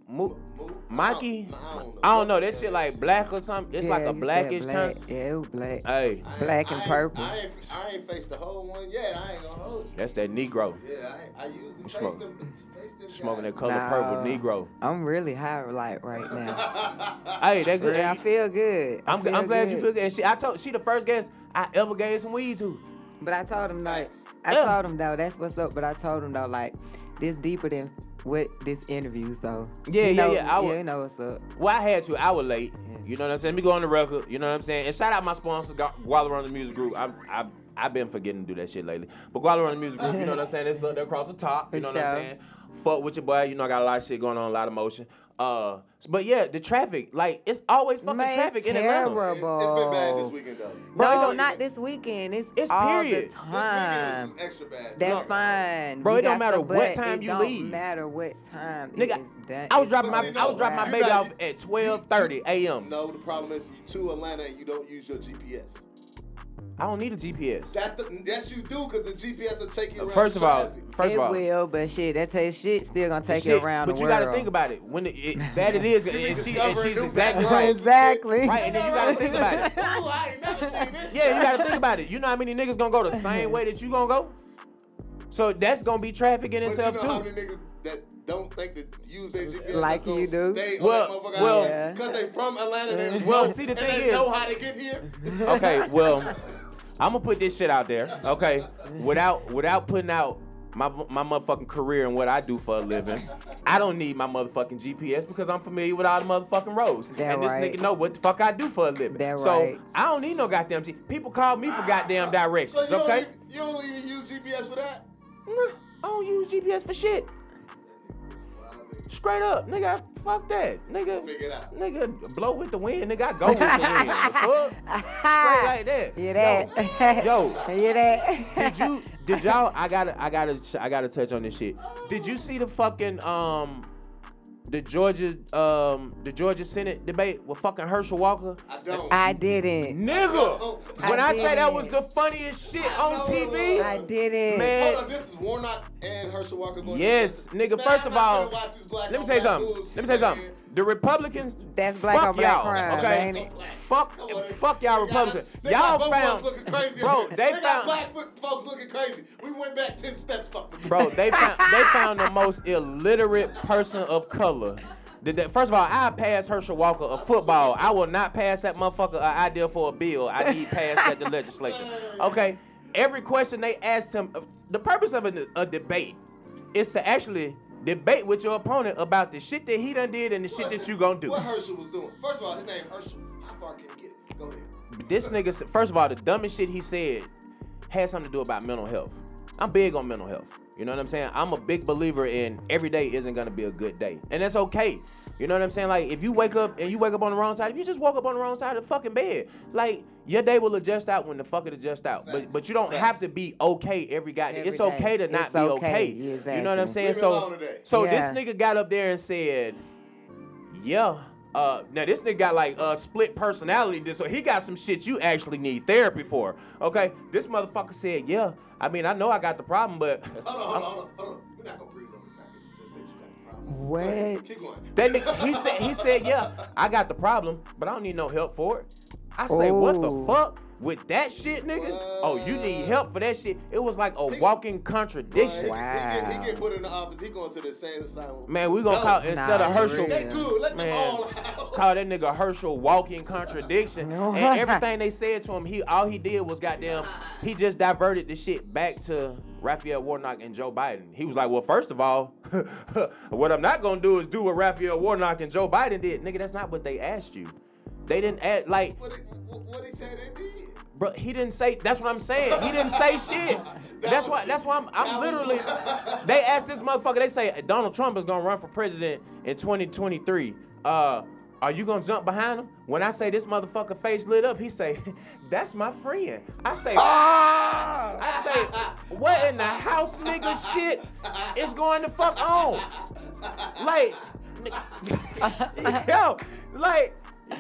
Mo, Mo- Mikey? I don't, know. I don't know. That shit like black or something. It's like a blackish black. kind. Yeah, it was black. Hey, black and I ain't- purple. I ain't, I ain't faced the whole one yet. I ain't gonna hold you. that's that Negro. Yeah, I, I usually face smoke- them. Face them Smoking that guys. color purple Negro. I'm really high like right now. Hey, that good. Yeah, I feel good. I I'm, feel I'm glad you feel good. And she, I told she the first guest I ever gave some weed to. But I told him like, Facts. I Yeah. told him though, that's what's up. But I told him though, like, this deeper than what this interview. So Yeah, yeah, yeah, I would- yeah, he know what's up. Well, I had to. I was late. You know what I'm saying? Let me go on the record. You know what I'm saying? And shout out my sponsors, Gu- Guala Run the Music Group. I'm, I, I've been forgetting to do that shit lately. But Guala Run the Music Group, you know what I'm saying? It's up there across the top. You know what I'm saying? Fuck with your boy. You know I got a lot of shit going on, a lot of motion. Uh, but yeah, the traffic, like it's always fucking Man, traffic it's in Atlanta. terrible. It's, it's been bad this weekend though. Bro, it no, don't- this weekend. It's, It's all period. the This This time. weekend is extra bad. That's No. fine. Bro, We it don't got matter stuff, what but time it you leave. It don't matter what time. Nigga, it is done. I was It's dropping my See, I was dropping my you baby got- off at 12:30 a.m. No, the problem is you to Atlanta and you don't use your GPS. I don't need a GPS. That's the yes you do because the GPS will take you around. First of all, first it of all, will, but shit, that takes shit still gonna take shit, it around but the you world. gotta think about it. When it, it, that it is, and, and she, and she's exactly right. Exactly. Right, and then you gotta think about it. Ooh, I ain't never seen this. Yeah, you gotta think about it. You know how many niggas gonna go the same way that you gonna go? So that's gonna be traffic in But you itself know how too. many niggas that don't think to use their GPS Like you gonna do. stay Well- on that well- motherfucker because they from Atlanta. They Well, know- see, the and thing they is- know how to get here. Okay, well, I'm gonna put this shit out there, okay? Without without putting out my my motherfucking career and what I do for a living. I don't need my motherfucking GPS because I'm familiar with all the motherfucking roads. That and this right. nigga know what the fuck I do for a living. That so right. I don't need no goddamn G. People call me for goddamn So directions, you don't, okay? you don't even use GPS for that. Nah, I don't use GPS for shit. Straight up, nigga, fuck that. Nigga, Figure it out. nigga, blow with the wind, nigga, I go with the wind. The fuck? Straight like that. Hear that? Yo, Hear that? did you did y'all I gotta I gotta I gotta touch on this shit. Did you see the fucking um the Georgia um the Georgia Senate debate with fucking Herschel Walker? I don't. I didn't. Nigga, I when I, say that was the funniest shit on know TV. I didn't. Man. Hold on, this is Warnock and Herschel Walker going. Yes, together. nigga. Man, First of all, finna watch this black let me on tell you something. Let me tell you something. Man. The Republicans, That's black fuck on black y'all, crime, okay? ain't it? Fuck, fuck y'all They got- Republicans. Y'all got both found, looking crazy. bro. They they got found, black folks looking crazy. We went back ten steps. Fuck with bro. They found, they found the most illiterate person of color. Did that, first of all, I pass Herschel Walker a football. I will not pass that motherfucker an idea for a bill. I need pass that the legislation. Okay. Every question they asked him, the purpose of a, a debate is to actually debate with your opponent about the shit that he done did and the shit that you gonna do. What Herschel was doing? First of all, his name Herschel. How far can you get it? Go ahead. This nigga, first of all, the dumbest shit he said had something to do about mental health. I'm big on mental health. You know what I'm saying? I'm a big believer in every day isn't gonna be a good day, and that's okay. You know what I'm saying? Like if you wake up and you wake up on the wrong side, if you just woke up on the wrong side of the fucking bed, like your day will adjust out when the fuck it adjusts out. But Facts. but you don't Facts. have to be okay every goddamn. Every It's okay day. to not It's be okay. okay. You know what I'm saying? Leave So so Yeah. this nigga got up there and said, yeah. Uh, now this nigga got like uh, split personality disorder. He got some shit you actually need therapy for. Okay, this motherfucker said, yeah. I mean, I know I got the problem, but Hold on, hold on, hold on, hold on. What? Keep going. that nigga, he said, he said, yeah, I got the problem, but I don't need no help for it. I say, what the Oh. fuck? With that shit, nigga. Oh, you need help for that shit. It was like a He- walking Bruh, contradiction. He, get, he, get, he get put in the office. He going to the same asylum. Man, we gonna No. call instead Nah, of Herschel. They Yeah. good. Let them Man, all out. call that nigga Herschel walking contradiction. and everything they said to him, he all he did was goddamn, he just diverted the shit back to Raphael Warnock and Joe Biden. He was like, well, first of all, what I'm not gonna do is do what Raphael Warnock and Joe Biden did. Nigga, that's not what they asked you. They didn't ask like, What, he, what, what he said they did. Bro. He didn't say. That's what I'm saying. He didn't say shit. That That's why. That's why I'm. I'm was- literally. They asked this motherfucker. They say Donald Trump is gonna run for president in 2023. Uh, are you gonna jump behind him? When I say this motherfucker face lit up, he say, "That's my friend." I say, Ah! I say, what in the house, nigga? Shit is going to fuck on. Like, yo, like,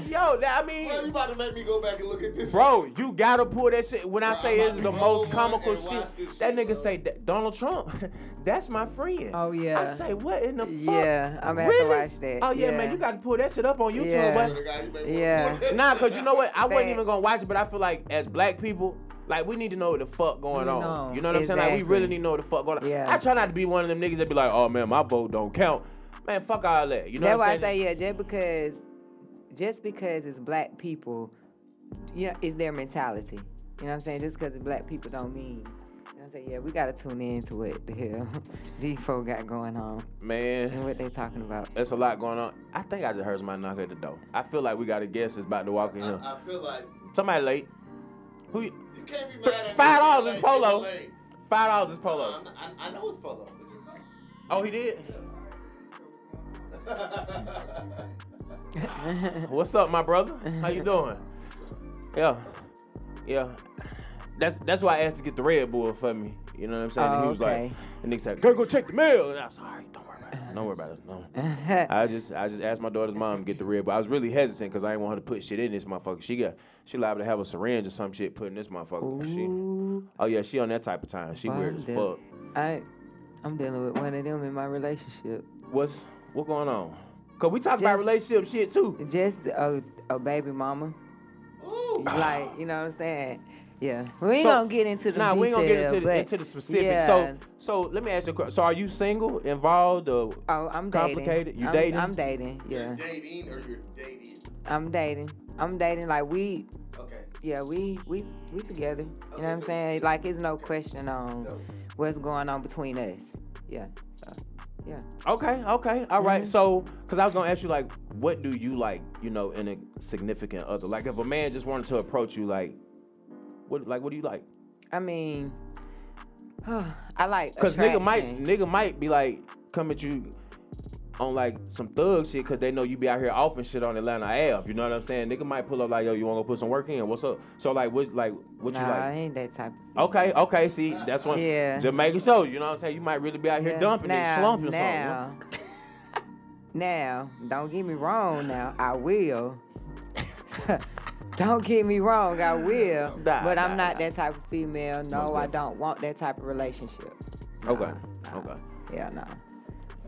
yo. that- I mean. Bro, you about to make me go back and look at this. Bro, you gotta pull that shit. When I Bro, say I'm it's the most comical one and shit, that nigga bro. say "That- Donald Trump, that's my friend. Oh, yeah. I say what in the fuck? Yeah, I'ma have to watch that, Oh yeah, man, you gotta pull that shit up on YouTube, Yeah. But to God, you made me Yeah. wanna pull that nah, cause you know what? I wasn't even gonna watch it, but I feel like as black people. Like we need to know what the fuck going We on. know. You know what I'm saying? Like we really need to know what the fuck going on. Yeah. I try not to be one of them niggas that be like, oh man, my vote don't count. Man, fuck all that. You know That's what why I I'm saying? say yeah, just because, just because it's black people, yeah, is their mentality. You know what I'm saying? Just because it's black people don't mean. You know what I'm saying? Yeah, we gotta tune in to what the hell these folk got going on Man, and what they talking about. there's a lot going on. I think I just heard somebody knock at the door. I feel like we got a guest that's about to walk in here. I, I feel like Somebody late. Who? You, you can't be mad at Five if dollars you're is polo. if you're late. Five dollars is Uh, polo. I'm- I, I know it's polo. Did you know? Oh, he did. What's up, my brother? How you doing? Yeah, yeah. That's that's why I asked to get the Red Bull for me. You know what I'm saying? and he Oh, was okay. like, and Nick said, "Go go check the mail." And I was like, "All right, don't worry about it. Don't worry about it. No." I just I just asked my daughter's mom to get the Red Bull. I was really hesitant because I didn't want her to put shit in this motherfucker. She got she liable to have a syringe or some shit put in this motherfucker. She, oh yeah, she on that type of time. She Well, weird as I'm fuck. I, I'm dealing with one of them in my relationship. What's what going on? Cause we talk about relationship shit too. Just a, a baby mama. Ooh. like you know what I'm saying? Yeah, we ain't So- gonna get into the Nah, we ain't gonna get into the, into the specifics. yeah. So, so let me ask you a question. So, are you single, involved, or oh, I'm dating. complicated? You I'm, dating? I'm dating. You're Yeah, dating or you're dating. I'm dating. I'm dating. Like we, Okay. yeah, we we we together. You Okay, know what I'm so- saying? Like it's no question on No. what's going on between us. Yeah. Yeah. okay, okay, all right. Mm-hmm. So, because I was gonna ask you, like, what do you like, you know, in a significant other? Like, if a man just wanted to approach you, like, what, like, what do you like? I mean, I like Because nigga might, nigga might be like, come at you on like some thug shit, because they know you be out here off and shit on Atlanta Ave. You know what I'm saying? Nigga might pull up like, yo, you wanna go put some work in? What's up? So, like, what, like, what nah, you like? I ain't that type. Okay, okay, see, that's one. Yeah. Jamaican show, you know what I'm saying? You might really be out here Yeah. dumping and Now- slumping now, Now, don't get me wrong. Now, I will. don't get me wrong. I will. Nah, but I'm not that type of female. No, I don't want that type of relationship. something. Okay, okay. Yeah, no.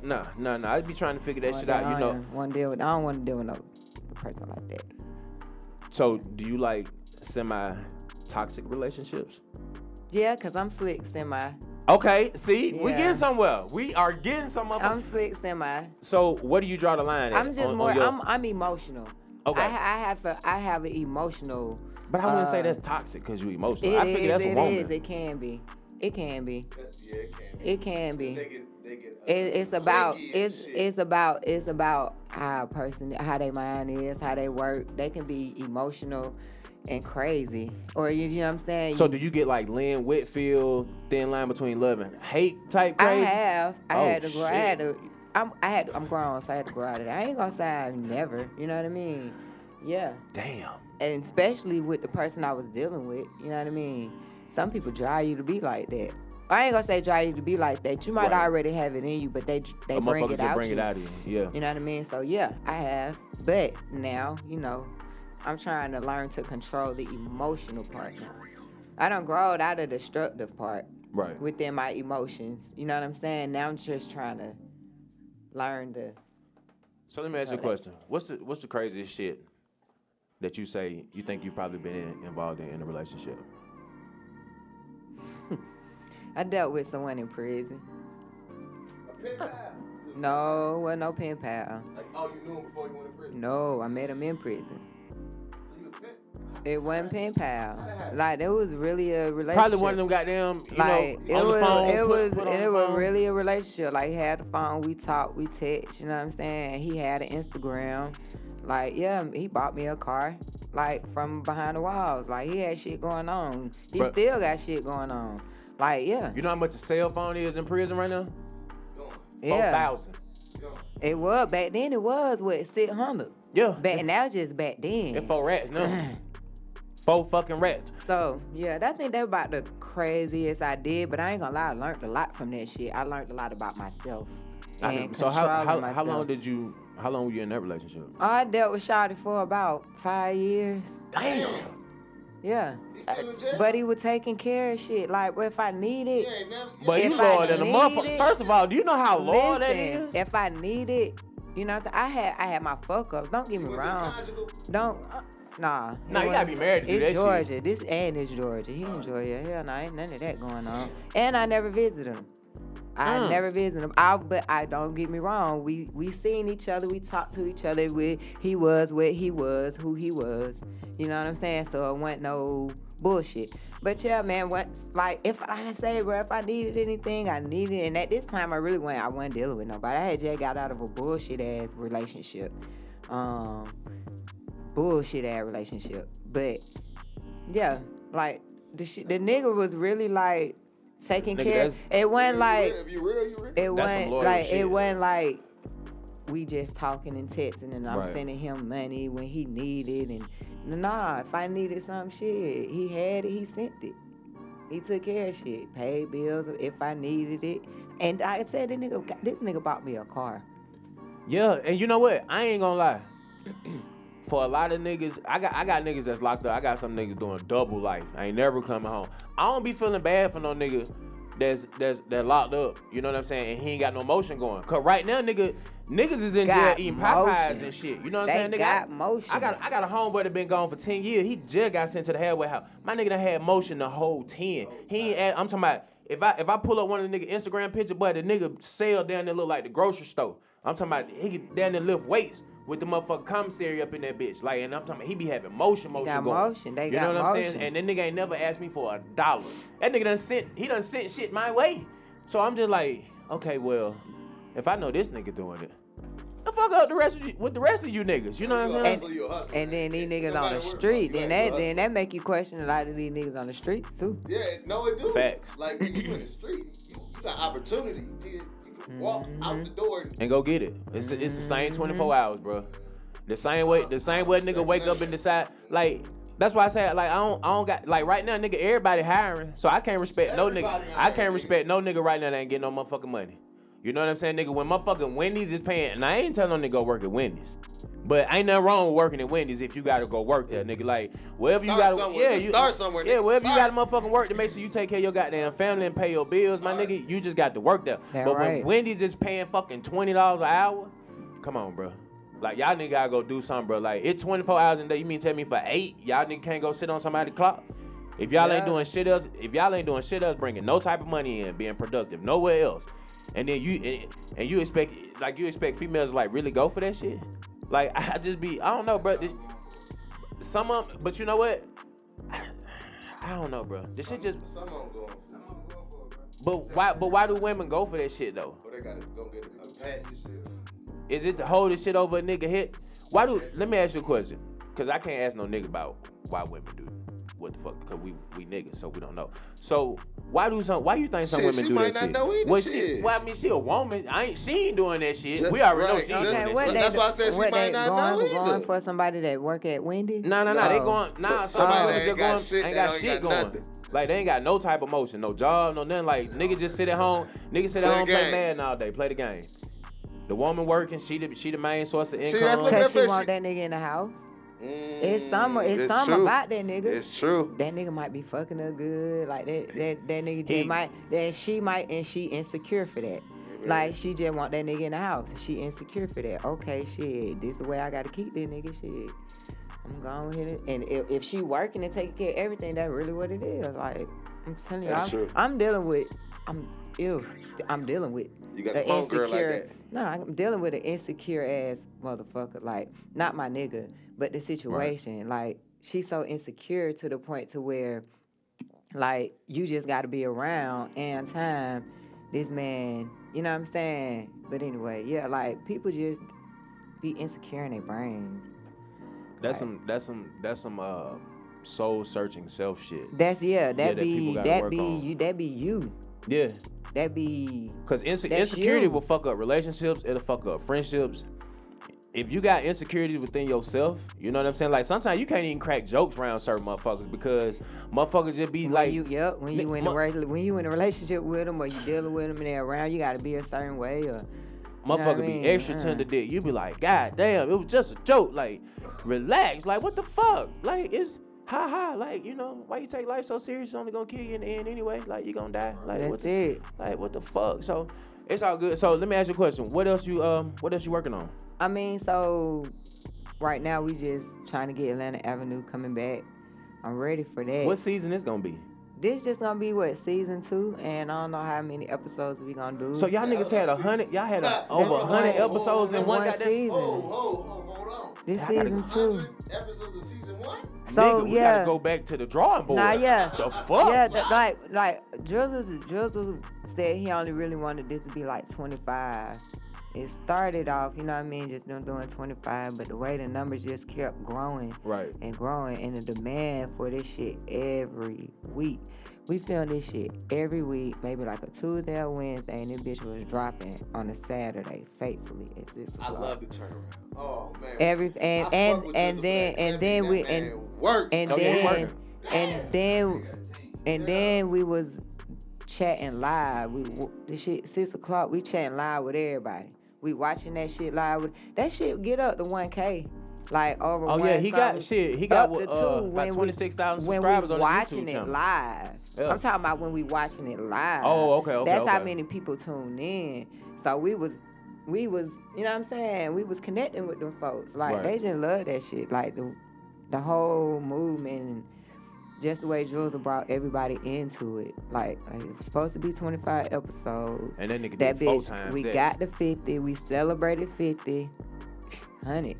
Nah, nah, nah. I'd be trying to figure that shit out, you know. Want to deal with? I don't want to deal with no person like that. So, do you like semi toxic relationships? Yeah, cause I'm slick semi. Okay, see, we Yeah. getting somewhere. We are getting some somewhere. I'm slick semi. so, where do you draw the line? At I'm just on- on more. your- I'm I'm emotional. Okay. I, I have a I have an emotional. but I wouldn't say uh, that's toxic because you're emotional. It I figure that's a it woman. is, It can be. It can be. Yeah, it can be. It can be. They get, they get, It, it's about it's shit. it's about it's about how a person how their mind is how they work. They can be emotional and crazy, or you, you know what I'm saying. So, do you get like Lynn Whitfield, thin line between love and hate type I have I Oh, had to grow. I had shit. to. I'm I had I'm grown, so I had to grow out of that. I ain't gonna say i've never. You know what I mean? Yeah, Damn. and especially with the person I was dealing with. You know what I mean? Some people drive you to be like that. I ain't gonna say drive you to be like that. You might Right. already have it in you, but they they a bring it out bring you. it out of you. Yeah. You know what I mean? So yeah, I have. But now, you know, I'm trying to learn to control the emotional part now. I don't grow out of the destructive part Right. within my emotions. You know what I'm saying? Now I'm just trying to learn to So let me ask you a question. What's the what's the craziest shit that you say you think you've probably been in, involved in, in a relationship? I dealt with someone in prison. A pen pal. No, well, no pen pal. Like, oh, you knew him before you went to prison. No, I met him in prison. So you was pen. It wasn't pen pal. Like there was really a relationship. Probably one of them goddamn, you like know, it on was, the phone. it was, put on it the was really a relationship. Like he had the phone, we talked, we text. You know what I'm saying? He had an Instagram. Like yeah, he bought me a car. Like from behind the walls. Like he had shit going on. He Bruh. still got shit going on. Like yeah, You know how much a cell phone is in prison right now? Yeah. thousand. Going. It was back then. It was what six hundred. Yeah. Back and that was just back then. It's four rats now. four fucking rats. So yeah, I think that about the craziest I did. But I ain't gonna lie, I learned a lot from that shit. I learned a lot about myself. And so how how, how long did you how long were you in that relationship? I dealt with Shawty for about five years. Damn. Yeah. He still in jail? But he was taking care of shit. Like, well, if I need it, You ain't never. But If you I loyal than a motherfucker. First of all, do you know how loyal that listen, is? if I need it, you know, what I'm saying? I had I had my fuck ups. Don't get You me went wrong. conjugal. Don't. Uh, nah. Nah, you gotta be married to do It's that shit. Georgia. This and it's Georgia. He in Georgia. Hell no, ain't none of that going on. And I never visited him. I Mm. never visited him. I, but I don't get me wrong. We we seen each other. We talked to each other. We, he was what he was, who he was. You know what I'm saying? So it wasn't no bullshit. But yeah, man, once like if I say, bro, if I needed anything, I needed, it. and at this time I really wasn't. I wasn't dealing with nobody. I had just got out of a bullshit ass relationship. Um, bullshit ass relationship. But yeah, like the shit, the nigga was really like taking Nigga, care. that's- It wasn't like? If you real, you real. it That's some wasn't loyal like shit. it wasn't like we just talking and texting and I'm Right. sending him money when he needed and nah, if I needed some shit, he had it, he sent it. He took care of shit, paid bills if I needed it. And I said, this nigga, this nigga bought me a car. Yeah, and you know what? I ain't gonna lie. For a lot of niggas, I got I got niggas that's locked up. I got some niggas doing double life. I ain't never coming home. I don't be feeling bad for no nigga that's that's that locked up. You know what I'm saying? And he ain't got no motion going. Cause right now, nigga, niggas is in Got jail eating Popeyes motion. and shit. You know what They I'm saying? Nigga, got I, motion. I got I got a homeboy that been gone for 10 years. He just got sent to the halfway house. My nigga done had motion the whole 10. He ain't at, I'm talking about if I if I pull up one of the nigga Instagram picture, but the nigga sell down there look like the grocery store. I'm talking about he get down there lift weights with the motherfucking commissary up in that bitch. Like, and I'm talking about he be having motion, motion got going. motion. They you got know what I'm saying? And that nigga ain't never asked me for a dollar. That nigga done sent he done sent shit my way. So I'm just like, okay, well, if I know this nigga doing it, the fuck up the rest of you with the rest of you niggas. You know what I'm saying? hustler, you a hustler, And then these niggas on the street, then that a then that make you question a lot of these niggas on the streets too. Yeah, no, it do. Facts. Like when you in the street, you, you got opportunity. Nigga, you can walk out the door and and go get it. It's it's the same 24 mm-hmm. hours, bro. The same way the same way nigga wake up and decide like that's why I say like I don't I don't got like right now nigga everybody hiring so I can't respect no nigga I can't respect no nigga right now that ain't getting no motherfucking money. You know what I'm saying, nigga? When motherfucking Wendy's is paying, and I ain't telling no nigga go work at Wendy's. But ain't nothing wrong with working at Wendy's if you gotta go work there, nigga. Like wherever you gotta, somewhere. yeah, Just you start somewhere, Yeah, nigga. wherever you gotta motherfucking work to make sure you take care of your goddamn family and pay your bills, my nigga. You just got to work there. That but when. Wendy's is paying fucking twenty dollars an hour, come on, bro. Like y'all nigga gotta go do something, bro. Like it's 24 hours a day. You mean tell me for eight, y'all nigga can't go sit on somebody's clock? If y'all ain't doing shit else, if y'all ain't doing shit else, bringing no type of money in, being productive, nowhere else, and then you and, and you expect like you expect females like really go for that shit. Like I just be, I don't know, bro. This, some of, but you know what? I don't know, bro. This shit just. some of them going. But why? But why do women go for that shit though? Or they gotta go get a. Is it to hold this shit over a nigga hit? Why do? Let me ask you a question, cause I can't ask no nigga about why women do what the fuck, cause we we niggas, so we don't know. So why do some? Why you think some women do this Shit, women she do might that not shit? know either, Well, she, well, I mean, she a woman. I ain't. She ain't doing that shit. Just- we already know she ain't just- doing Okay, that what shit. they, That's why I said she might they not going, know going for somebody that work at Wendy's? Nah, nah, nah. They going. Nah, somebody women that just ain't got going. shit, ain't got ain't shit got going. nothing. Like they ain't got no type of motion, no job, no nothing. Like nigga just sit at home. Nigga sit at home, play game. Madden all day, play the game. The woman working, she the she the main source of income. that's looking Cause at she want that nigga in the house. Mm, It's some, it's, some true. about that nigga. It's true. that nigga might be fucking her good. Like that, that, that nigga He- just might, that she might, and she insecure for that. Like she just want that nigga in the house. She insecure for that. Okay, shit. This the way I gotta keep this nigga. Shit. I'm going hit it. And if, if she working and taking care of everything, that's really what it is. Like I'm telling you, That's I'm, true. I'm dealing with, I'm ill. I'm dealing with You got the some home girl like insecure. that. No, I'm dealing with an insecure ass motherfucker. Like not my nigga, but the situation. Like she's so insecure to the point to where, like you just got to be around and time. This man, you know what I'm saying? But anyway, yeah, like people just be insecure in their brains. That's some. That's some. That's some. Uh, soul searching self shit. That's yeah. That that be gotta that be on. you. That be you. Yeah. That be Cause inse- insecurity you. will fuck up relationships. It'll fuck up friendships. If you got insecurities within yourself, you know what I'm saying. Like sometimes you can't even crack jokes around certain motherfuckers because motherfuckers just be when like, you yep when you in a when you in a relationship with them or you dealing with them and they're around, you got to be a certain way or what I motherfucker mean? be extra tender dick. You be like, God damn, it was just a joke. Like, relax. Like, what the fuck? Like, it's ha ha. Like, you know, why you take life so serious? It's only gonna kill you in the end anyway. Like, you gonna die. Like, what the, it. like what the fuck? So, it's all good. So let me ask you a question. What else you um What else you working on? I mean, so right now we just trying to get Atlanta Avenue coming back. I'm ready for that. What season is gonna be? this just gonna be what season two, and I don't know how many episodes we gonna do. So y'all niggas had a hundred. Y'all had a, over a hundred episodes in one one season. Oh, whoa, whoa, whoa, hold on. this season two. episodes of season one? So Nigga, we yeah. gotta go back to the drawing board. Nah, yeah. The fuck? Yeah, th- like like Drizzle Drizzle said he only really wanted this to be like 25. It started off, you know what I mean, just them doing 25, but the way the numbers just kept growing Right. and growing, and the demand for this shit every week. We film this shit every week, maybe like a Tuesday or Wednesday, and this bitch was dropping on a Saturday, faithfully at six I love the turnaround. Oh man. Every I fuck and and and then and then we and works. and yeah, then working. and then and then we was chatting live. We w- the shit six o'clock. We chatting live with everybody. We watching that shit live. That shit get up to one k. Like over. Oh yeah, he got shit. He got what, uh, when about we- twenty six thousand when subscribers we on his watching YouTube it channel. live. Yeah. I'm talking about when we watching it live. Oh, okay, okay, That's how many people tuned in. So we was, we was, you know what I'm saying? We was connecting with them folks. Like Right. they just love that shit. Like the, the whole movement and just the way Jules brought everybody into it. Like, like it was supposed to be 25 episodes. And that nigga That did bitch, times we that. got the 50. We celebrated 50. 100.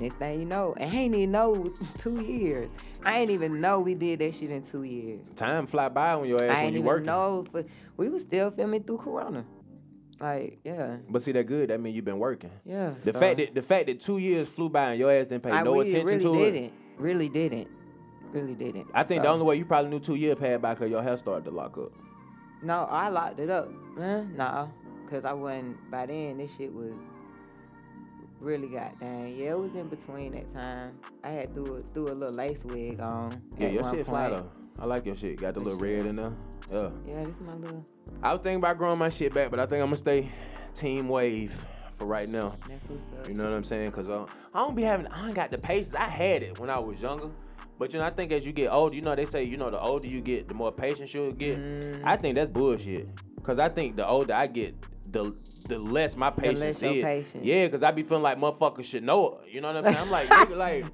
Next thing you know, and I ain't even know two years. I ain't even know we did that shit in two years. Time fly by when your ass I when ain't you even working. know, but we was still filming through Corona. Like, yeah, But see that good. That mean you've been working. yeah. The so- fact that the fact that two years flew by and your ass didn't pay I no attention really to it. didn't, really didn't, really didn't. I think the only way you probably knew two years passed by because your hair started to lock up. No, I locked it up. Huh? No, cause I wasn't. By then, this shit was really goddamn. Yeah, it was in between that time. I had threw a, threw a little lace wig on. Yeah, your shit fly point. though. I like your shit. Got the little red in there. Yeah. Yeah, this is my little. I was thinking about growing my shit back, but I think I'm gonna stay team wave for right now. That's what's up. You know what I'm saying? Cause uh, I don't be having, I ain't got the patience. I had it when I was younger, but you know, I think as you get older, you know, they say, you know, the older you get, the more patience you'll get. Mm. I think that's bullshit. Cause I think the older I get, the the less my patience less your is. patience. Yeah, cause I be feeling like motherfuckers should know it. You know what I'm saying? I'm like, nigga, like.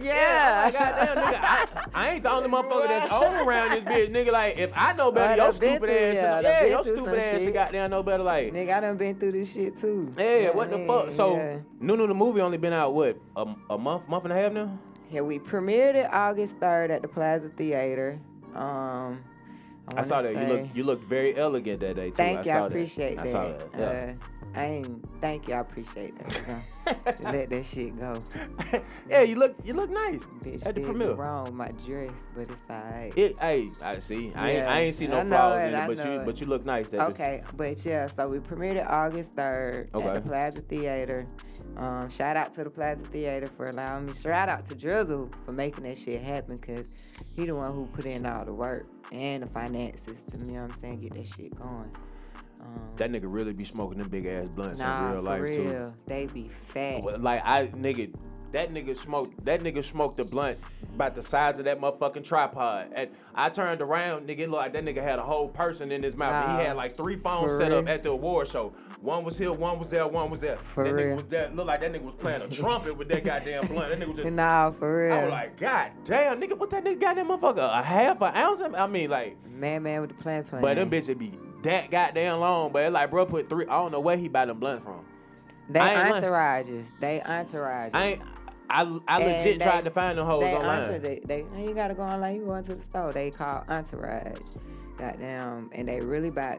yeah. I'm like, goddamn, nigga, I, I ain't the only motherfucker that's old around this bitch, nigga. Like, if I know better, I your stupid through- ass, yeah, I yeah, your stupid ass should shit. goddamn know better. Like, Nigga, I done been through this shit too. yeah, what the fuck? So, yeah. Nunu the movie only been out what a, a month, month and a half now. Yeah, we premiered it August third at the Plaza Theater. Um, I, saw wanna that you say- looked you looked very elegant that day too. Thank I you, I saw appreciate that. that. I saw that. Yeah. Uh, I ain't. Thank you, I appreciate that. Let that shit go. yeah, you look you look nice Bitch at the me premiere. wrong my dress, but it's alright. It, hey, I see. I ain't, I ain't see no flaws in it, but you it. but you look nice. Okay, but yeah, so we premiered it August 3rd Okay. at the Plaza Theater. Um, shout out to the Plaza Theater for allowing me. Shout out to Drizzle for making that shit happen because he the one who put in all the work and the finances to, you know what I'm saying, get that shit going. Um, That nigga really be smoking them big ass blunts nah, in real for life real, too. they be fat. Like I nigga, that nigga smoked that nigga smoked the blunt about the size of that motherfucking tripod. And I turned around, nigga, it looked like that nigga had a whole person in his mouth. Nah. he had like three phones set up at the award show. One was here, one was there, one was there. For that nigga real? was there. Looked like that nigga was playing a trumpet with that goddamn blunt. That nigga was just. Nah, for real. I was like, God damn, nigga, what that nigga got that motherfucker? A half an ounce? I mean, like, man, man with the plan plan. but them bitches be that goddamn long. But it like, bro, put three. I don't know where he buy them blunts from. They entourages. They entourages. I ain't. I, I And legit they- tried to find them hoes they online. Entourage, they, they, you gotta go online. You go into the store. They call entourage. Goddamn, and they really about.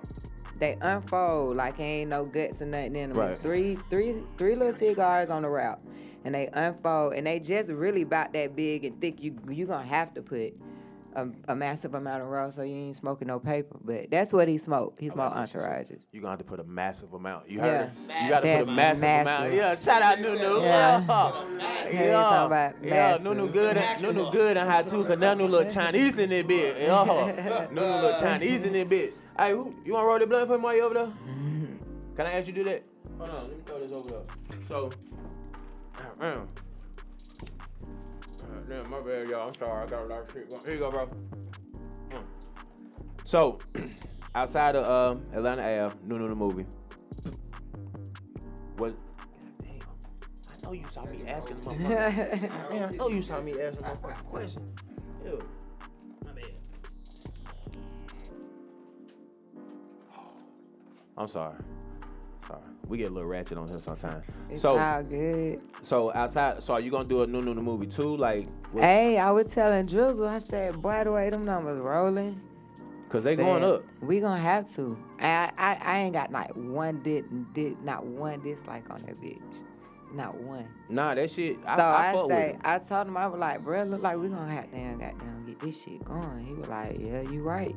They unfold like ain't no guts or nothing in them. Right. It's three, three, three little cigars on the route, and they unfold, and they just really about that big and thick. You you gonna have to put a, a massive amount of roll so you ain't smoking no paper. But that's what he smoked. He oh, smoked that's what she said. entourages. You gonna have to put a massive amount. You Yeah. heard? her? You gotta Massive. put a massive, Massive. amount. Yeah, shout out Nunu. Yeah. Yeah. Yeah, you Yeah, yeah. Nunu good, and, Nunu good and how too, cause now Nunu look Chinese in that bit. Yeah, Nunu look Chinese in that bit. Hey, who, you wanna roll the blunt for me while you over there? Can I ask you to do that? Hold on, let me throw this over there. So, man. Damn, my bad, y'all. I'm sorry. I got a lot of shit going. Here you go, bro. Mm. So, outside of um, Atlanta Ave, Nunu the movie. What? damn. I know you saw me asking the motherfucker. Man, I know you saw me asking the motherfucking question. Ew. My bad. I'm sorry. Sorry. We get a little ratchet on here sometimes. It's so all good. so outside so are you gonna do a Nunu the movie too? Like Hey, I was telling Drizzle, I said, boy, the way them numbers rolling. cause they said, going up. We gonna have to. I, I I ain't got not one did did not one dislike on that bitch. Not one. Nah, that shit. I, so I, I, fuck say. I told him I was like, bro, look like we gonna have damn goddamn get this shit going. He was like, yeah, you right.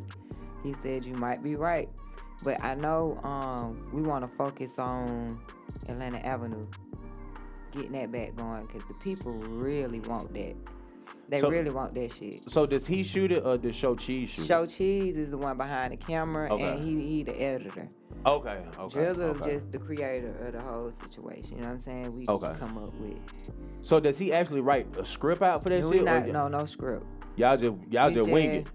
He said you might be right, but I know um we want to focus on Atlanta Avenue, getting that back going, cause the people really want that. They So- really want that shit. So does he shoot it or does Show Cheese shoot Show Cheese is the one behind the camera, Okay. and he he the editor. Okay, okay. Drizzle okay. is just the creator of the whole situation. You know what I'm saying? We Okay. come up with. So does he actually write a script out for that shit? not no no script. Y'all just y'all We just wing it.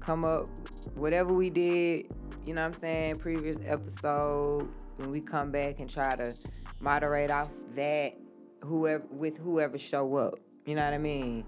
Come up whatever we did. You know what I'm saying? Previous episode when we come back and try to moderate off that whoever with whoever show up. You know what I mean?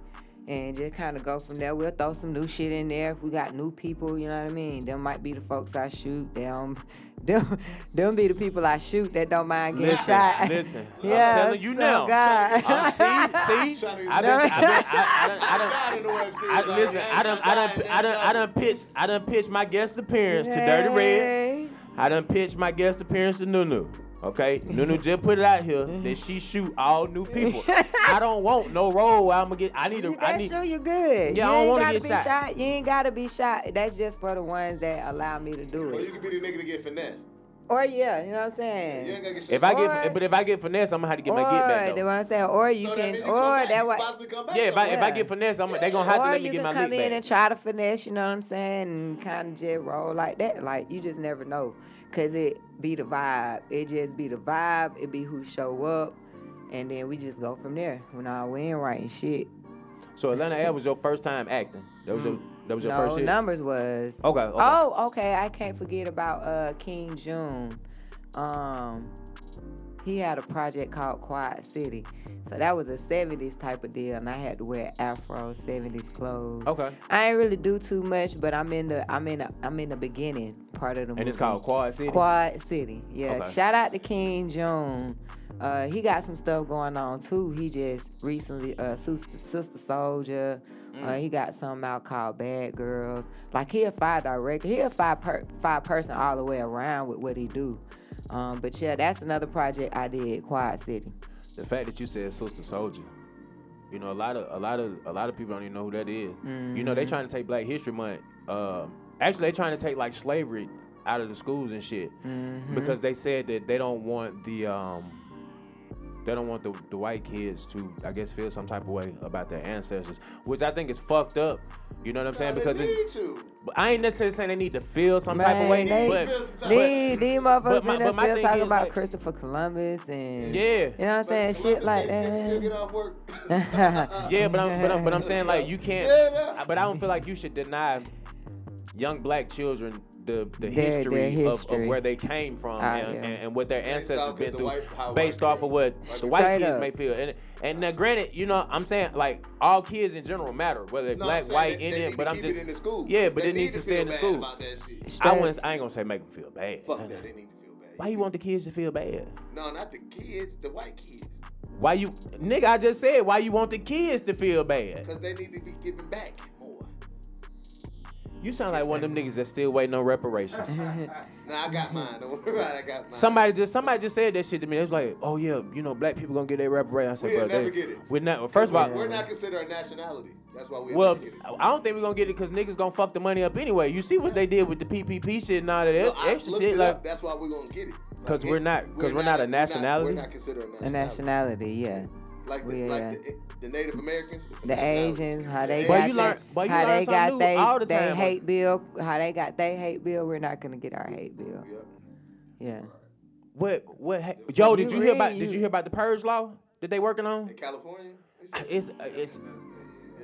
And just kind of go from there. We'll throw some new shit in there if we got new people. You know what I mean? Them might be the folks I shoot. Them, them, them be the people I shoot that don't mind getting Listen, shot. listen. Yeah, I'm telling you so now. God. Uh, see, see, I done, I done, I, I done, I done, God in the web series, I, like, listen, ain't I done, I done, I done, I done pitched, I done pitched my guest appearance to Dirty Red. Hey. I done pitched my guest appearance to Nunu. Okay, Nunu just put it out here that she shoot all new people. I don't want no role. where I'm gonna get. I need to. You- I That's need. sure you good. Yeah, I don't wanna get be shot. shot. You ain't gotta be shot. That's just for the ones that allow me to do it. Or you it. could be the nigga to get finessed. Or yeah, you know what I'm You saying. ain't gonna get shit. If I Or- get, but if I get finesse, I'm gonna have to get my get back the though. one I'm saying, or you so can, means you or come back, that you way. possibly come back Yeah, if I if I get finesse, I'm they gonna have or to let me get my lead back. Or you can come in and try to finesse, you know what I'm saying, and kind of just roll like that. Like you just never know, cause it be the vibe. It just be the vibe. It be who show up, and then we just go from there. When I we ain't writing shit. So Atlanta Ave was your first time acting. That was your that was your Mm. no first shit. numbers was. Okay. okay. Oh, okay. I can't forget about uh King June. Um, he had a project called Quiet City. So that was a 70s type of deal, and I had to wear Afro 70s clothes. Okay. I ain't really do too much, but I'm in the I'm in the, I'm in the beginning part of the movie. And it's called Quad City. Quad City. Yeah. Okay. Shout out to King June. Uh, he got some stuff going on too. He just recently, uh, Sister, Sister Souljah. Uh, Mm. he got something out called Bad Girls. Like he a five director. He a five per, five person all the way around with what he do. Um, but yeah, that's another project I did, Quiet City. The fact that you said Sister Souljah. You know, a lot of a lot of a lot of people don't even know who that is. You know, they trying to take Black History Month. Uh, actually, they trying to take like slavery out of the schools and shit Mm-hmm. because they said that they don't want the um, They don't want the, the white kids to, I guess, feel some type of way about their ancestors, which I think is fucked up. You know what I'm saying? Nah, Because they it's, to. but I ain't necessarily saying they need to feel some type of way, Man, but, they- but These, these motherfuckers but my- but my still talking about like- Christopher Columbus and yeah, you know what I'm saying, But shit Columbus, like they, they still get that. off work. yeah, but I'm, but I'm, but I'm saying like you can't. Yeah, nah. But I don't feel like you should deny young black children the the Their- history, their Of, of where they came from Ah, and, yeah. and, and what their ancestors off been the through, white- based off of what the white Straight kids up. may feel. And and now, granted, you know, I'm saying like all kids in general matter, whether they're No, black, white, they- they Indian. need But to I'm keep just it in the school. yeah, but They it needs need to stay in the school. bad about that shit. I wouldn't. I ain't gonna say make them feel bad. Fuck that. They need to feel bad. Why you want the kids to feel bad? No, not the kids. The white kids. Why you, nigga? I just said why you want the kids to feel bad. Because they need to be giving back more. You sound like one of them niggas that's still waiting on reparations. Nah, I got mine. Don't worry about it. I got mine. Somebody just somebody just said that shit to me. It was like, oh yeah, you know, black people gonna get their reparations. I said, We'll bro, never they- get it. We're not. First of all, we're not considered a nationality. That's why we well, never get it. I don't think we're gonna get it because niggas gonna fuck the money up anyway. You see what they did with the PPP shit and all that No, extra looked shit, it like up. That's why we're gonna get it. 'Cause we're not- 'cause we're not a nationality? We're not, considered a A nationality. nationality, yeah. Like the, we like are. the, the Native Americans. it's a The. Asians, how they The got you they, learn- boy, you how learn they got they, all the they time. hate bill, how they got they hate bill. We're not gonna get our hate bill. Yep. Yeah. what what? ha- Yo, did You you hear about? read, Did you- you hear about the purge law that they working on? In California. they said- It's it's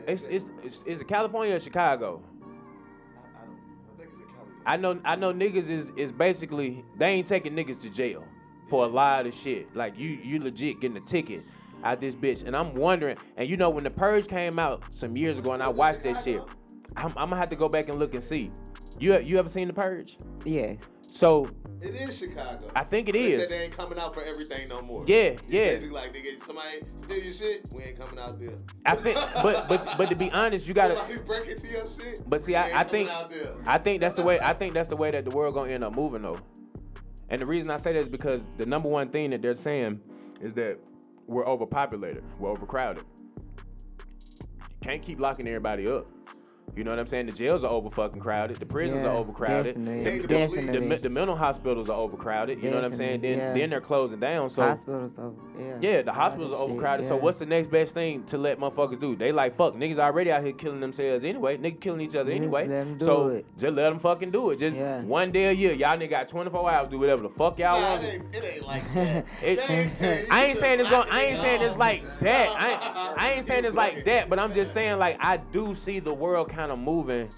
it's it's it's, is it California or Chicago? I, I don't. I think it's in California. I know I know niggas is is basically they ain't taking niggas to jail for a lot of shit. Like you you legit getting a ticket out this bitch. And I'm wondering, and you know when the purge came out some years ago and I watched that shit, I'm, I'm gonna have to go back and look and see. You you ever seen the purge? Yes. So It is Chicago. I think it They is. said they ain't coming out for everything no more. Yeah, It's yeah. Basically, like nigga, somebody steal your shit, we ain't coming out there. I think, but but but to be honest, you gotta. Somebody break into your shit. But see, I, I think. I think that's the way I think that's the way that the world gonna end up moving though. And the reason I say that is because the number one thing that they're saying is that we're overpopulated, we're overcrowded. You can't keep locking everybody up. You know what I'm saying? The jails are over fucking crowded. The prisons Yeah, are overcrowded. definitely, the The, police. the, definitely. the mental hospitals are overcrowded. You know what I'm saying? Then yeah. then they're closing down. So hospitals over. Yeah. yeah, the hospitals that are shit, overcrowded. So what's the next best thing to let motherfuckers do? They like fuck niggas already out here killing themselves anyway. Niggas killing each other Just anyway. let 'em do so it. just let them fucking do it. Just Yeah. one day a year, y'all nigga got 24 hours to do whatever the fuck y'all Nah, want. it ain't, it ain't like that. It- They ain't saying- I ain't saying it's going. I ain't saying it's like that. I ain't, I ain't saying it's like that. But I'm just saying like I do see the world kind of moving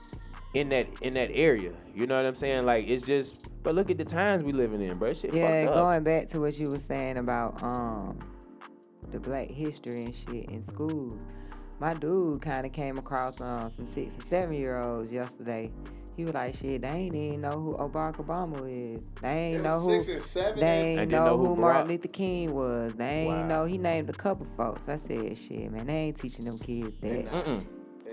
in that in that area. You know what I'm saying? Like it's just. But look at the times we living in, bro. Shit Yeah, fucked up. going back to what you were saying about um the black history and shit in schools. My dude kind of came across um some six and seven year olds yesterday. He was like, "Shit, they ain't even know who Barack Obama is. They ain't know who. Six and seven. They and- ain't know, know who who Martin Luther King was. They ain't Wow. know. He named a couple folks. I said, "Shit, man, they ain't teaching them kids that.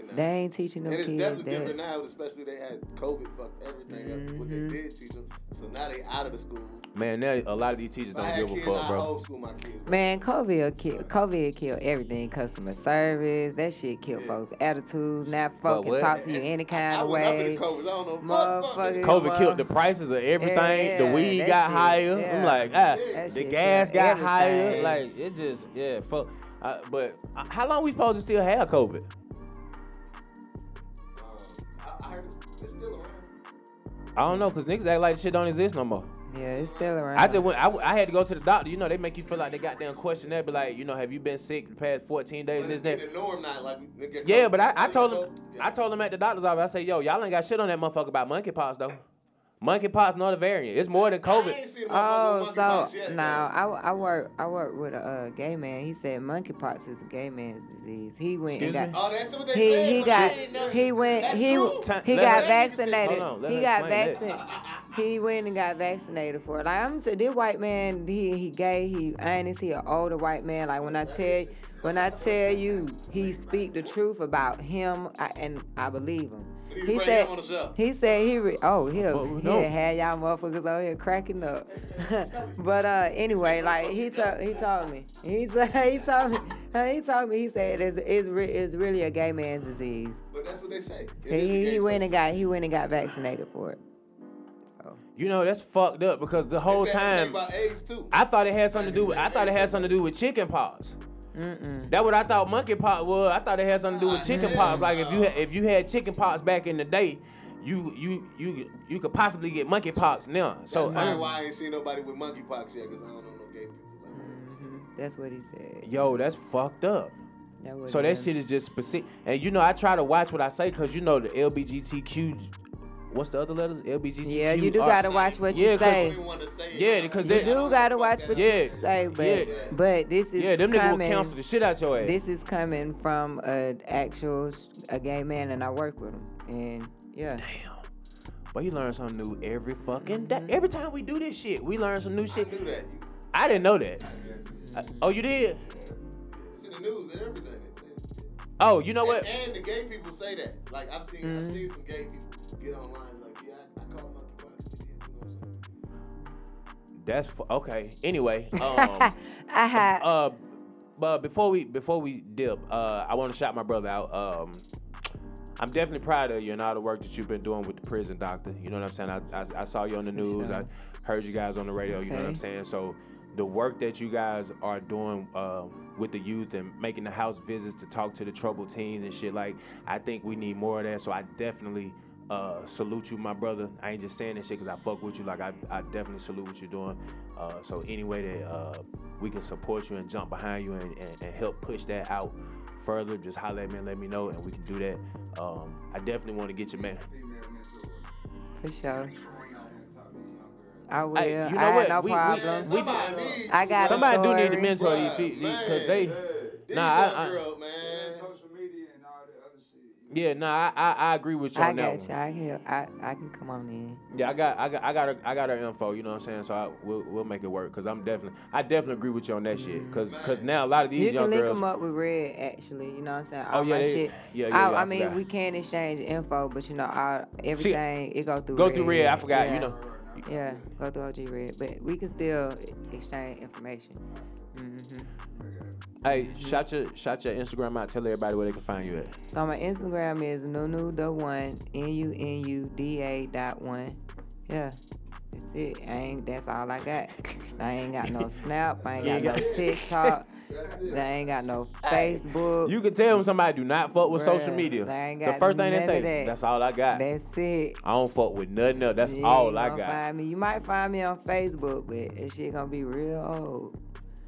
Not. Mm-mm. They ain't teaching them And it's kids definitely that." different now, especially they had COVID fucked everything up. What they Mhm. did teach them. So now they out of the school. Man, now a lot of these teachers If don't had give a fuck, bro. homeschool my kids. Man, COVID kill COVID killed everything. Customer service, that shit killed Yeah. folks' attitudes. Now fucking folk talk to you any kind I of went up in way. the COVID. I don't know. Motherfucker. Motherfucker. COVID Well, killed the prices of everything. yeah, the weed got shit, higher. I'm like, ah, the gas killed got higher. Like it just, yeah, fuck. Uh, but uh, how long we supposed to still have COVID? I don't know, cause niggas act like shit don't exist no more. Yeah, it's still around. I just went. I, I had to go to the doctor. You know, they make you feel like they got damn question that, be like, you know, have you been sick the past 14 days? But This it's that. norm now. Like, Yeah, but I, I told him, know, I told him at the doctor's office. I said, yo, y'all ain't got shit on that motherfucker about monkeypox though. Monkeypox not a variant. It's more than I COVID. ain't seen a Oh, so yet, now though. I, I work I work with a uh, gay man. He said monkeypox is a gay man's disease. He went Excuse and me? got Oh, that's what they he said. he got they ain't never- he went That's he true. Ti- he got vaccinated. Hold on, let he got vaccinated. He went and got vaccinated for it. Like I'm saying, this white man, he he gay. He honest. He an older white man. Like when I tell when I tell you, he speak the truth about him, I, and I believe him. We He said him on the show. he said he re- oh fuck he'll he'll know. have y'all motherfuckers out here cracking up. but uh anyway, like he told he told me he told he told me he told me he said it's it's, re- it's really a gay man's disease. But that's what they say. It is He, he went person. and got he went and got vaccinated for it. So You know that's fucked up because the whole They said the thing time about AIDS too. I thought it had something to do. with I thought it had something to do with chicken pox. That what I thought monkey pox was. I thought it had something to do with Ah, chicken hell pox. Like if you had, if you had chicken pox back in the day, you you you you could possibly get monkey pox now. That's So probably I- why I ain't seen nobody with monkeypox yet, cause I don't know no gay people like that. Mhm. That's what he said. yo, that's fucked up. That So that him. shit is just specific. And you know, I try to watch what I say because you know the LBGTQ. What's the other letters? LBGTQ. Yeah, you do are- gotta watch what Yeah, you 'cause- I say. don't even wanna say it. Yeah, because You they- I don't gotta watch what up. Yeah, you say, but yeah. but this is Yeah, them niggas will coming. cancel the shit out your ass. This is coming from an actual a gay man, and I work with him, and yeah. Damn. But you learn something new every fucking day. Every time we do this shit, we learn some new I shit. knew that. I didn't know that. I- oh, you did? It's in the news and everything. It says shit. Oh, you know what? And, and the gay people say that. Like I've seen, Mm-hmm. I've seen some gay people get online That's okay. Anyway, um, I had uh, but before we before we dip, uh, I want to shout my brother out. Um, I'm definitely proud of you and all the work that you've been doing with the prison doctor. You know what I'm saying? I, I, I saw you on the news. I heard you guys on the radio. You know what I'm saying? So the work that you guys are doing uh, with the youth and making the house visits to talk to the troubled teens and shit like, I think we need more of that. So I definitely uh, salute you, my brother. I ain't just saying this shit because I fuck with you. Like I, I definitely salute what you're doing. Uh, so any way that uh, we can support you and jump behind you and, and, and help push that out further, just holler at me and let me know, and we can do that. Um, I definitely want to get you, man. for sure. I will. Hey, you know I had what? no We- we- problem. we- Somebody need I got a Somebody do need to mentor these Bruh, feet because they. These Nah, I- I- girls, man. social media and all that Yeah, nah, I, I, I agree with you I on that got you. I can. I, I can come on in. Yeah, I got, I got, I got, her, I got her info. You know what I'm saying? So I, we'll, we'll make it work. Cause I'm definitely, I definitely agree with you on that shit. Cause, cause now a lot of these You young can link girls. them up with Red, actually. You know what I'm saying? Oh, All yeah, my they- shit. yeah, yeah, I, yeah, I I mean, forgot. we can exchange info, but you know, all, everything it go through. Go Red. through Red. I forgot. You know. Yeah, go through OG Red, but we can still exchange information. Hmm Hey, shout your, shout your Instagram out. Tell everybody where they can find you at. So my Instagram is nunu the one n u n u d a dot one. Yeah, that's it. I ain't. That's all I got. I ain't got no Snap. I ain't got no TikTok. That's it. I ain't got no Facebook. You can tell them somebody do not fuck with social media. I ain't The first thing they say, that. that's all I got. That's it. I don't fuck with nothing else. That's You all I got. Find me. You might find me on Facebook, but that shit gonna be real old.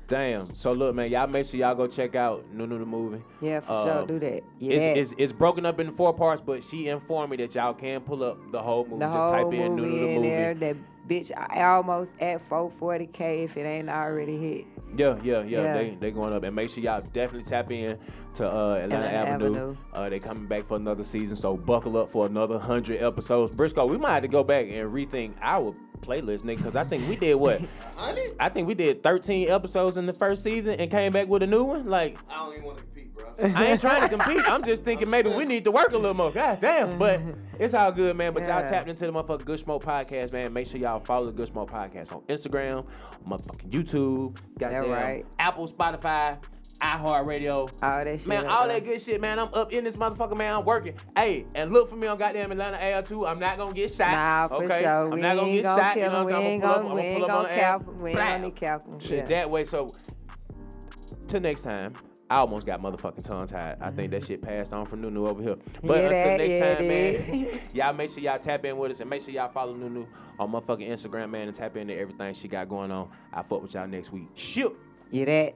Damn. So look, man, y'all make sure y'all go check out Nunu the movie. Yeah, for Um, sure. Do that. Yeah, It's, it's it's broken up in four parts, but she informed me that y'all can pull up the whole movie. the Just whole type in Nunu the movie. there. That bitch I almost at 440k if it ain't already hit. Yeah, yeah, yeah. Yeah. They they going up, and make sure y'all definitely tap in to uh, Atlanta, Atlanta Avenue. Avenue. Uh, they coming back for another season, so buckle up for another hundred episodes. Briscoe, we might have to go back and rethink our playlist, nigga, because I think we did what? Honey, I think we did 13 episodes in the first season and came back with a new one. Like, I don't even want to compete, bro. I ain't trying to compete. I'm just thinking maybe we need to work a little more. God damn. But it's all good, man. But y'all tapped into the motherfucking Good Smoke Podcast, man. Make sure y'all follow the Good Smoke Podcast on Instagram, motherfucking YouTube, goddamn right. Apple, Spotify, iHeartRadio. All that shit. Man, all that good shit, man. I'm up in this motherfucker, man. I'm working. Hey, and look for me on goddamn Atlanta AL too. I'm not gonna get shot. Nah, for okay? sure. I'm We not gonna ain't get gonna shot. You kill know him. what I'm We saying? ain't I'm gonna, pull ain't up, I'm gonna gonna pull up cap on the. We ain't gonna. Shit, Yeah. that way. So, till next time, I almost got motherfucking tongue tied. I think that shit passed on from Nunu over here. But Yeah, until that- next yeah, time, man, y'all make sure y'all tap in with us and make sure y'all follow Nunu on motherfucking Instagram, man, and tap into everything she got going on. I fuck with y'all next week. Shit. Yeah, that.